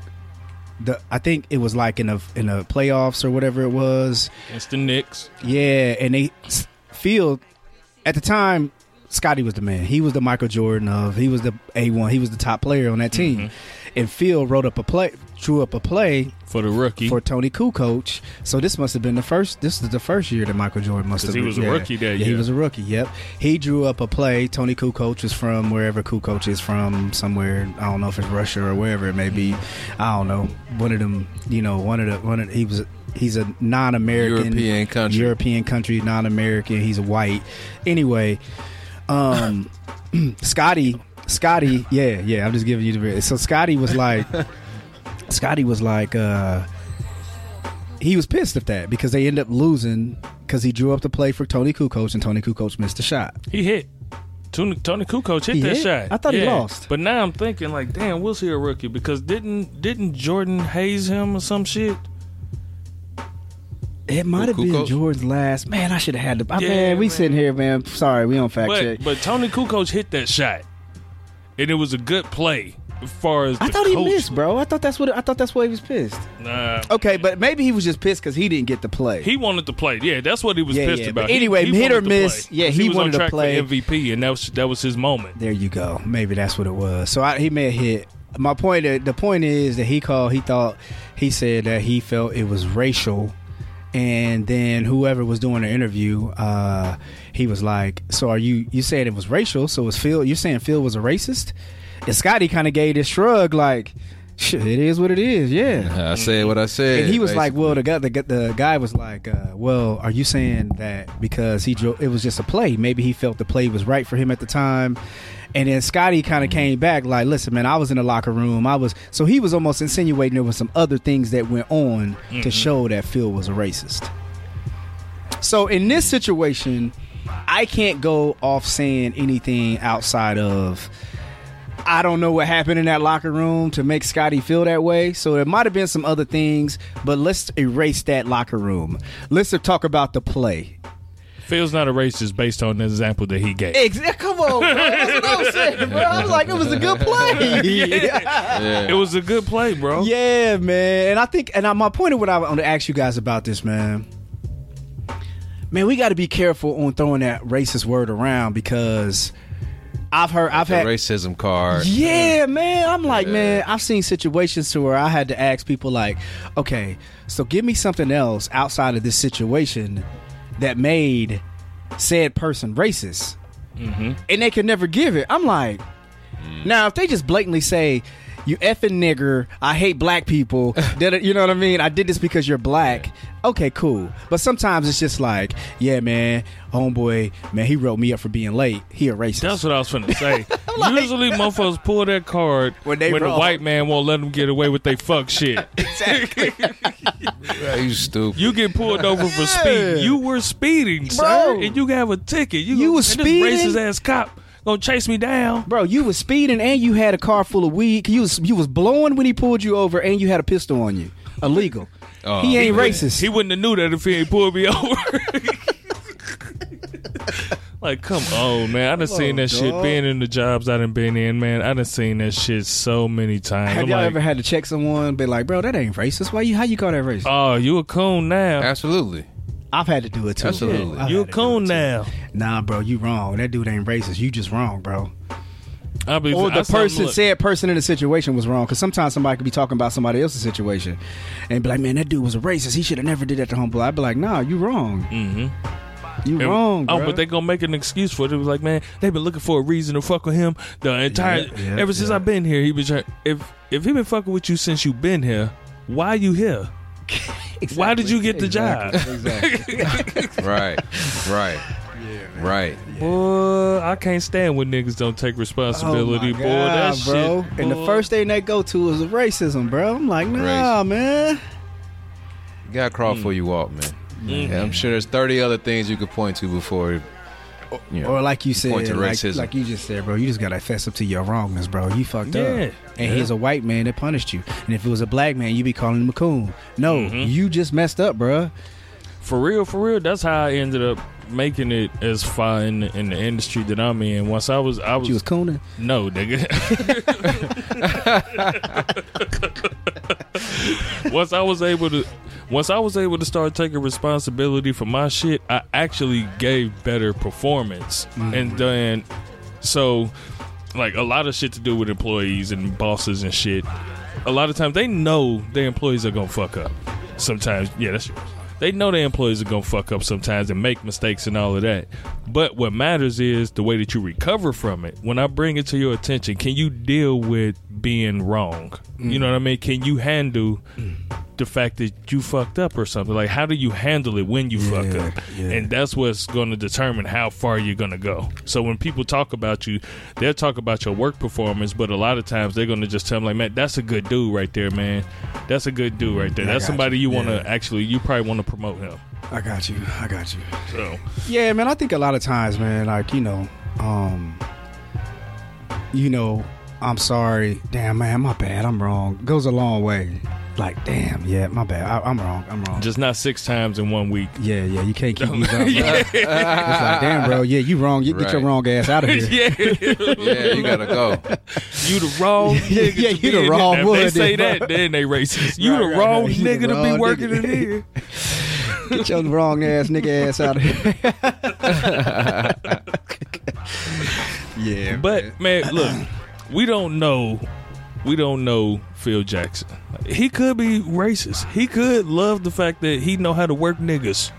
the I think it was like in a in a playoffs or whatever it was. it's the Knicks. Yeah, and they field at the time Scotty was the man. He was the Michael Jordan of he was the A one. He was the top player on that team. Mm-hmm. And Phil wrote up a play, drew up a play For the rookie. for Tony Kukoc. So this must have been the first. This is the first year that Michael Jordan must 'Cause have. he was a yeah. rookie that Yeah, he was a rookie. Yep. He drew up a play. Tony Kukoc is from wherever Kukoc is from, somewhere. I don't know if it's Russia or wherever it may be. I don't know. One of them. You know, one of the one of he was. He's a non-American European country. European country, non-American. He's a white. Anyway, um, Scotty, Scotty, yeah, yeah. I'm just giving you the. So Scotty was like, Scotty was like, uh, he was pissed at that because they ended up losing because he drew up the play for Tony Kukoc and Tony Kukoc missed the shot. he hit. Tony, Tony Kukoc hit He that hit? shot. I thought he lost. But now I'm thinking like, damn, was he a rookie? Because didn't didn't Jordan haze him or some shit? It might have been Kukoc? Jordan's last. Man, I should have had the. Yeah, man, we man. sitting here, man. Sorry, we don't fact check. But but Tony Kukoc hit that shot, and it was a good play as far as I the thought he coach- missed, bro. I thought that's what. I thought that's why he was pissed. Nah, Okay, but maybe he was just pissed because he didn't get to play. he wanted to play. Yeah, that's what he was Yeah, pissed yeah, about. but anyway, he hit or miss, play. yeah, 'Cause he was wanted on to play. for MVP, and that was that was his moment. There you go. Maybe that's what it was. So I, he may have hit. My point. The point is that he called. He thought. He said that he felt it was racial, and then whoever was doing the interview, uh, he was like, "So are you? You saying it was racial? So was Phil? You're saying Phil was a racist?" And Scotty kind of gave this shrug, like, "Shit, it is what it is." Yeah. I said what I said. And he was like, "Well, the guy, the, the guy was like, uh, well, are you saying that because he drove? It was just a play. Maybe he felt the play was right for him at the time." And then Scotty kind of came back like, "Listen, man, I was in the locker room. I was so he was almost insinuating there was some other things that went on to show that Phil was a racist." So in this situation, I can't go off saying anything outside of I don't know what happened in that locker room to make Scotty feel that way. So it might have been some other things, but let's erase that locker room. Let's talk about the play. Phil's not a racist based on the example that he gave. Exactly. Come on, bro. That's what I'm saying, bro. I was like, it was a good play. Yeah. It was a good play, bro. Yeah, man. And I think, and I, my point of what I want to ask you guys about this, man. Man, we got to be careful on throwing that racist word around because I've heard, I've had racism card. Yeah, man. I'm like, man, I've seen situations to where I had to ask people like, okay, so give me something else outside of this situation that made said person racist. Mm-hmm. And they could never give it. I'm like, now if they just blatantly say, you effing nigger, I hate black people, you know what I mean? I did this because you're black. okay, cool. But sometimes it's just like, yeah, man, homeboy, man, he wrote me up for being late. He a racist. That's what I was finna say. Usually, motherfuckers pull that card When they the wrong. white man won't let them get away with they fuck shit. Yeah, you stupid. You get pulled over for speeding. You were speeding, sir, Bro. and you have a ticket. You, You go- was speeding? This racist ass cop gonna chase me down. Bro, you was speeding and you had a car full of weed. You was you was blowing when he pulled you over, and you had a pistol on you. Illegal. Oh, he ain't man. racist. He wouldn't have knew that if he ain't pulled me over. like, come on, man. I done seen that shit. Being in the jobs I done been in, man. I done seen that shit so many times. Have I'm y'all like, ever had to check someone? Be like, bro, that ain't racist. Why you? How you call that racist? oh, you a coon now. Absolutely. I've had to do it too. Absolutely. I've You a had to do coon now. Nah, bro, you wrong. That dude ain't racist. You just wrong, bro. I be, Or the saw person look- said person in the situation was wrong. Because sometimes somebody could be talking about somebody else's situation and be like, man, that dude was a racist. He should have never did that to homeboy. I'd be like, nah, you wrong. Mm-hmm. You And- wrong, Oh, bro. but they gonna make an excuse for it. It was like, man, they've been looking for a reason to fuck with him the entire Yeah, yeah, ever since yeah. I've been here. He been trying. If if he been fucking with you since you been here, why you here? Why did you get the job? Exactly. Right. Right. Right. Boy, I can't stand when niggas don't take responsibility. Oh my boy, that bro. shit. And the first thing they go to is racism, bro. I'm like, nah, man. You gotta crawl before you walk, man. Mm-hmm. And I'm sure there's 30 other things you could point to before. You know, Or like you said, to like, like you just said, bro, you just gotta fess up to your wrongness, bro. You fucked Yeah. up. And he's a white man that punished you. And if it was a black man, you'd be calling him a coon. No, Mm-hmm. you just messed up, bro. For real, for real. That's how I ended up making it as far in the, industry that I'm in. Once I was, I was, You was cooning. no, nigga. once I was able to, once I was able to start taking responsibility for my shit, I actually gave better performance, mm-hmm. and then so like a lot of shit to do with employees and bosses and shit. A lot of times they know their employees are gonna fuck up. Sometimes, yeah, that's true. They know their employees are gonna fuck up sometimes and make mistakes and all of that. But what matters is the way that you recover from it. When I bring it to your attention, can you deal with being wrong? You mm. know what I mean? Can you handle the fact that you fucked up or something? Like, how do you handle it when you fuck up? yeah. And that's what's going to determine how far you're going to go. So when people talk about you, they'll talk about your work performance, but a lot of times they're going to just tell them like, "Man, that's a good dude right there, man. That's a good dude right there. I That's somebody you. you, want to Yeah. actually, you probably want to promote him." I got you. I got you. So Yeah, man, I think a lot of times, man, like, you know, um you know, I'm sorry. Damn, man, my bad. I'm wrong. Goes a long way. Like, damn, yeah, my bad. I, I'm wrong. I'm wrong. just not six times in one week. yeah, yeah, you can't keep these up. Bro. It's like, damn, bro. Yeah, you wrong. You get your wrong ass out of here. yeah, yeah, you gotta go. you the wrong Yeah, nigga. yeah, to you be the wrong one, If they say then, that, then they racist. You Right, the right, wrong right. You the nigga to be working nigga. in here. Get your wrong ass nigga ass out of here. yeah, But man, look, we don't know. We don't know Phil Jackson. He could be racist. He could love the fact that he know how to work niggas.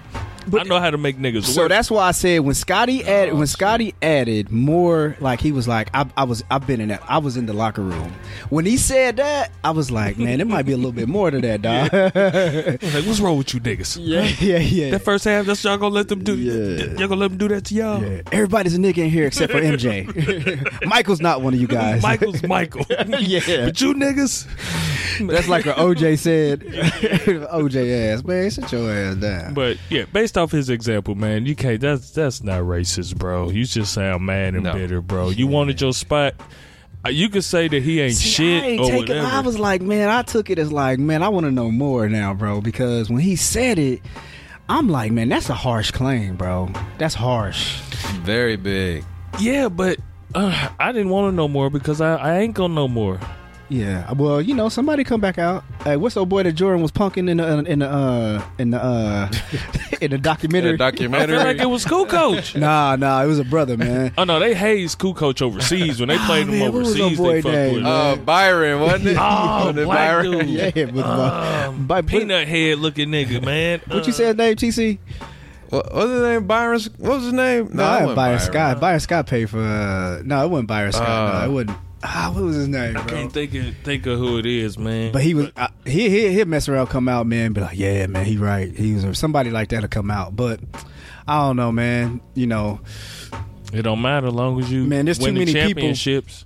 I know how to make niggas So work. that's why I said when Scotty oh, added when Scotty added more like he was like I, I was I've been in that I was in the locker room when he said that I was like man it might be a little bit more to that dog like, what's wrong with you niggas? yeah yeah yeah That first half, that's y'all gonna let them do. Yeah. Y'all gonna let them do that to y'all. Yeah. everybody's a nigga in here except for MJ Michael's not one of you guys Michael's Michael. yeah But you niggas, that's like what OJ said OJ ass man sit your ass down But yeah, based off his example, man, you can't. That's that's not racist, bro. You just sound mad and No. bitter, bro. You wanted your spot. Uh, You could say that he ain't See, shit I ain't or take it- whatever. I was like, man, I took it as like, man, I want to know more now, bro, because when he said it, I'm like, man, that's a harsh claim, bro. That's harsh. Very big. yeah, but uh, I didn't want to know more because I, I ain't gonna know more. Yeah. Well, you know, somebody come back out. Hey, what's old boy that Jordan was punking in the in the uh in the uh in the documentary? In a I documentary. feel like it was school coach. nah, nah, it was a brother, man. Oh no, they hazed school coach overseas when they played him man, what was overseas. old boy They fucked name, with him. uh, Byron, wasn't it? Oh, Wasn't it Byron? dude. yeah, but, Um, but, but peanut head looking nigga, man. what you Uh, said, name TC? What what was his name? Byron. What was his name? No, it I wasn't Byron Scott. Byron Scott paid for. Uh, no, it wasn't Byron Scott. Uh, no, it wasn't. Ah, what was his name, I can't think of think of who it is, man. But he was uh, he he he'll mess around, come out, man, be like, yeah, man, he right. He was somebody like that to come out, but I don't know, man. You know, it don't matter as long as you Man, there's too win the many people- championships.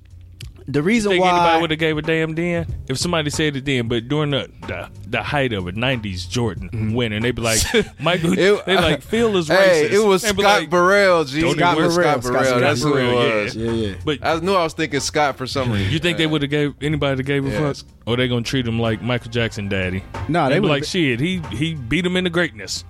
The reason Think anybody would have gave a damn then? If somebody said it then, but during the the, the height of it, '90s Jordan Mm-hmm. winning, they'd be like, Michael, It- they like Phil is racist. Hey, it was Scott like, Burrell, G. Scott Burrell. Scott Scott Burrell. That's who Burrell, it was. yeah, yeah. But I knew I was thinking Scott for some reason. you think they would have gave anybody that gave a Yes. fuck, or they gonna treat him like Michael Jackson, daddy? Nah, they be would like, shit, he he beat him into greatness.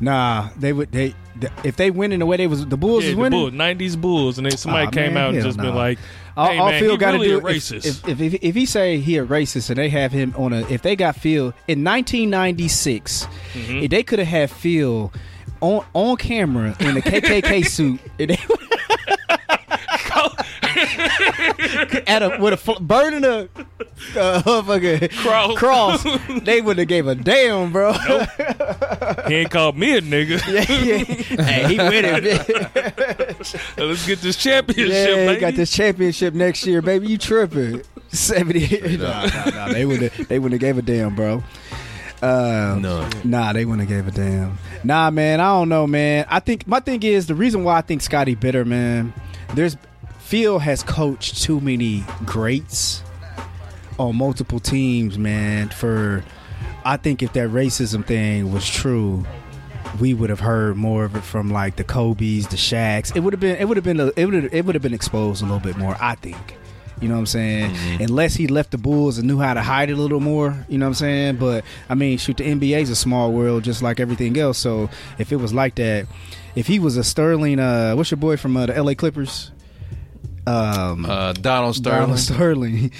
Nah, they would they th- if they win in the way they was the Bulls Yeah, was winning. '90s Bulls, and then somebody Aw, came man, out and just been like, All, "Hey all man, Phil got to really do racist." If, if, if if he say he a racist and they have him on a if they got Phil in 1996, Mm-hmm. if they could have had Phil on on camera in a KKK suit and they, at a with a fl- burning a uh, fucking Cross. cross, they wouldn't have gave a damn, bro. he ain't called me a nigga. yeah, yeah. Hey, he winning. Let's get this championship, Yeah, baby. he got this championship next year, baby. You tripping? Seventy. nah, nah, nah. They would have. They wouldn't have gave a damn, bro. Uh, None. Nah, they wouldn't have gave a damn. Nah, man. I don't know, man. I think my thing is the reason why I think Scotty bitter, man. There's Phil has coached too many greats on multiple teams, man. For I think if that racism thing was true, we would have heard more of it from like the Kobe's, the Shaqs. It would have been it would have been a, it would it would have been exposed a little bit more. I think. You know what I'm saying? Unless he left the Bulls and knew how to hide it a little more. You know what I'm saying? But I mean, shoot, the NBA's a small world just like everything else. So if it was like that, if he was a Sterling, uh, what's your boy from uh, the LA Clippers? Um, Uh, Donald Sterling. Donald Sterling.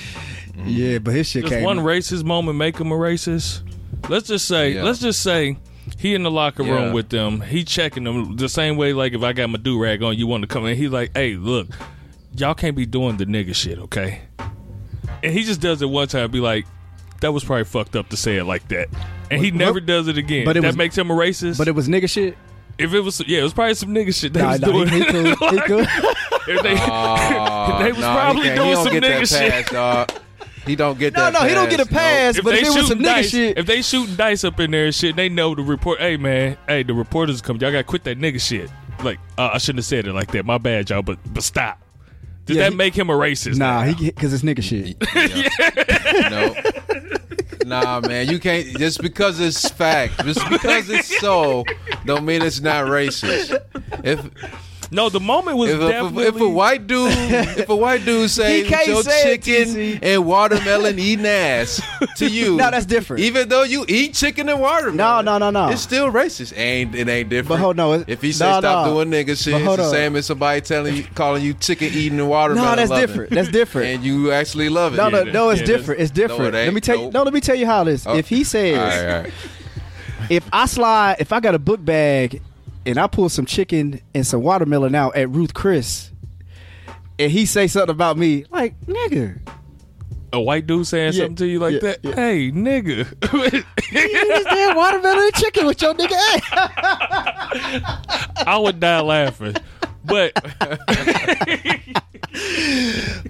yeah, but his shit Just came. one racist moment make him a racist. Let's just say, Yeah. let's just say, he in the locker room Yeah. with them. He checking them the same way. Like if I got my do rag on, you want to come in. He like, hey, look, y'all can't be doing the nigga shit, okay? And he just does it one time. Be like, that was probably fucked up to say it like that. And he never does it again. but it that was- makes him a racist. but it was nigga shit. If it was, yeah, it was probably some nigga shit they Nah, was nah, doing. he, he cool. He cool. if they, Oh, They was nah, probably he doing he don't some get that nigga shit. pass, dog. He don't get No, that. no, he don't get a pass. if but they if it was some shooting nigga dice, shit, if they shooting dice up in there and shit, they know the report. Hey man, hey, the reporters come. Y'all got to quit that nigga shit. Like, uh, I shouldn't have said it like that. My bad, y'all. But but stop. Did Yeah, that he- make him a racist? nah, now? he because it's nigga shit. no. Nah, man, you can't just because it's fact, just because it's so, don't mean it's not racist. If no. The moment was if a, definitely. if a white dude, if a white dude say He can't your say it, chicken and watermelon eating ass to you, No, that's different. Even though you eat chicken and watermelon, No, no, no, no. it's still racist. Ain't it ain't different? But hold on, if he say no, stop no. doing nigga shit, it's the same as somebody telling you, calling you chicken eating and watermelon. No, that's loving. different. That's different. and you actually love it. No, no, no, it's yeah, different. It's different. No, it let me ain't. tell you. Nope. No, let me tell you how it is. Oh. If he says, All right, all right. if I slide, if I got a book bag and I pull some chicken and some watermelon out at Ruth Chris, and he say something about me, like nigga, a white dude saying Yeah, something to you like yeah, that. yeah. Hey, nigga. you eat this damn watermelon and chicken with your nigga. ass." I would die laughing. But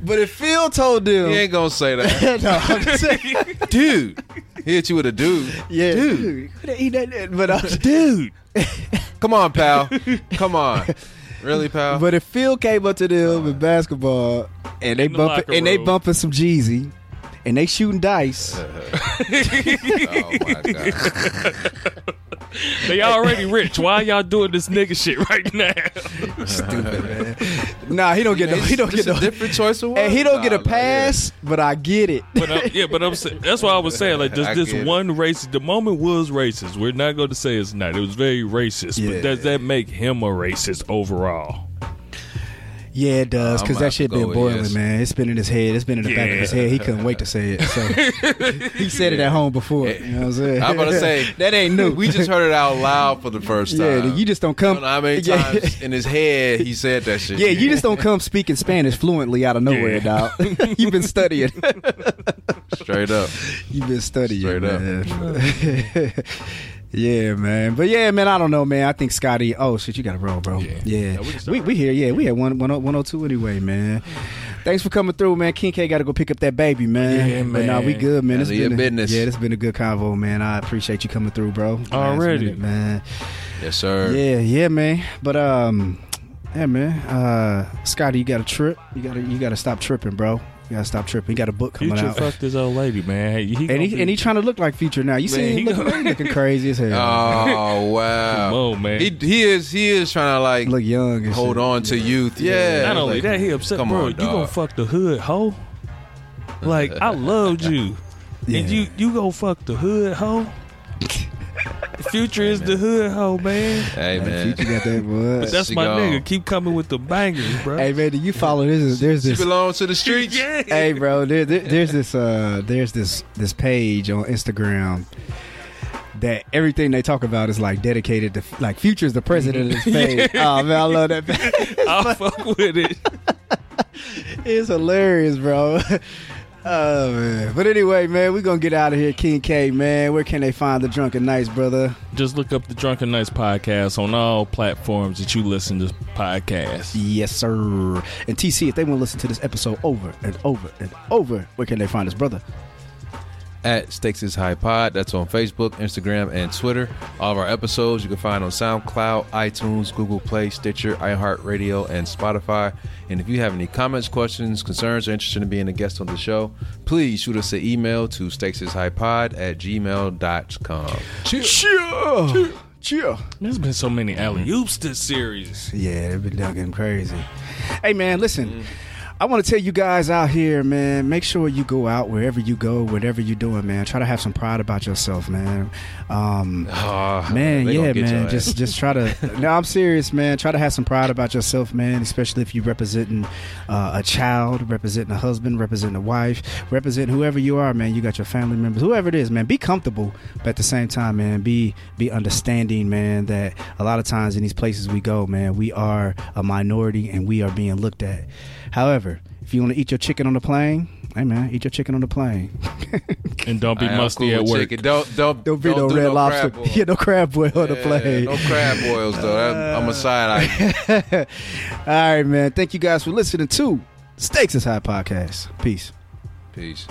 But if Phil told them, He ain't gonna say that, no, I'm just saying, dude. He hit you with a dude. yeah, dude. dude, could eat that, but I'm, dude, Come on, pal. Come on. Really, pal? But if Phil came up to them in basketball and they In the bumping locker and they room. bumping some Jeezy and they shooting dice, oh my god. they already rich. Why y'all doing this nigga shit right now? Stupid man. Nah, he don't get no, he don't get a no, different choice of words. and he don't get a Nah, like, pass. But I get it. But uh, yeah, but I'm saying that's why I was saying like I just this get it. one racist. The moment was racist. We're not going to say it's not. It was very racist. Yeah. But does that make him a racist overall? Yeah, it does because that shit been boiling, yes. man. It's been in his head. It's been in the back of his head. He couldn't wait to say it. So he said it at home before. You know what I'm saying? I'm about to say that ain't new. We just heard it out loud for the first time. yeah, you just don't come. don't know how many Yeah. times in his head he said that shit. Yeah, you just don't come speaking Spanish fluently out of nowhere, Yeah. dog. You've been studying. straight up. You've been studying, Straight up. Man. yeah, man. But yeah, man, I don't know, man. I think Scotty. Oh shit, you got to roll, bro. Yeah. Yeah, Yeah, we we we here. Yeah, we had one one one oh two anyway, man. Thanks for coming through, man. King K got to go pick up that baby, man. Yeah, man. But nah, we good, man. It's Handle your been a, business. yeah, this has been a good convo, man. I appreciate you coming through, bro. Last Already. minute, man. Yes, sir. Yeah, yeah, man. But um, yeah, man. Uh, Scotty, you got to trip. You got to you got to stop tripping, bro. You got to stop tripping. You got a book coming Future out. fucked this old lady, man. Hey, he And he, be- and he trying to look like Future now. You see Man, him he looking, gonna- looking crazy as hell. Oh wow. Come on, man. He he is he is trying to like look young. And hold shit. on to youth. Yeah. Not only like, that, he upset, come bro. on, you gonna fuck the hood hoe? Like I loved you, Yeah. and you you gonna fuck the hood hoe? The future is the hood hoe, man. Hey Hey, man. Future got that boy. But that's She my gone. nigga. Keep coming with the bangers, bro. Hey man, do you follow this? There's She this. belongs to the streets. yeah. hey bro, there, there- there's this. Uh, there's this this page on Instagram that everything they talk about is like dedicated to like Future's the president of this page. Oh man, I love that. page. I'll fuck with it. It's hilarious, bro. Oh man. But anyway, man, we're gonna get out of here. King K, man. Where can they find the drunken nights, brother? Just look up the Drunken Nights podcast on all platforms that you listen to podcasts. Yes, sir. And TC, if they want to listen to this episode over and over and over, where can they find us, brother? At Stakes is High Pod. That's on Facebook, Instagram, and Twitter. All of our episodes you can find on SoundCloud, iTunes, Google Play, Stitcher, iHeartRadio, and Spotify. And if you have any comments, questions, concerns, or interested in being a guest on the show, please shoot us an email to stakesishighpod at gmail.com. Cheer. Cheer. There's been so many alley oops this series. Yeah, they've been done getting crazy. Hey man, listen. Mm-hmm. I want to tell you guys out here, man. Make sure you go out wherever you go, whatever you're doing, man. Try to have some pride about yourself, man. Um, Oh, man, yeah, man. Just, just try to. no, I'm serious, man. Try to have some pride about yourself, man. Especially if you're representing uh, a child, representing a husband, representing a wife, representing whoever you are, man. You got your family members, whoever it is, man. Be comfortable, but at the same time, man, be be understanding, man. That a lot of times in these places we go, man, we are a minority and we are being looked at. However, if you want to eat your chicken on the plane, hey man, eat your chicken on the plane. And don't be I musty cool at work. chicken. Don't don't Don't be no do red lobster. crab boil. Yeah, no crab boil on the plane. No crab boils though. That- I'm a side eye. All right, man. Thank you guys for listening to Stakes is High podcast. Peace. Peace.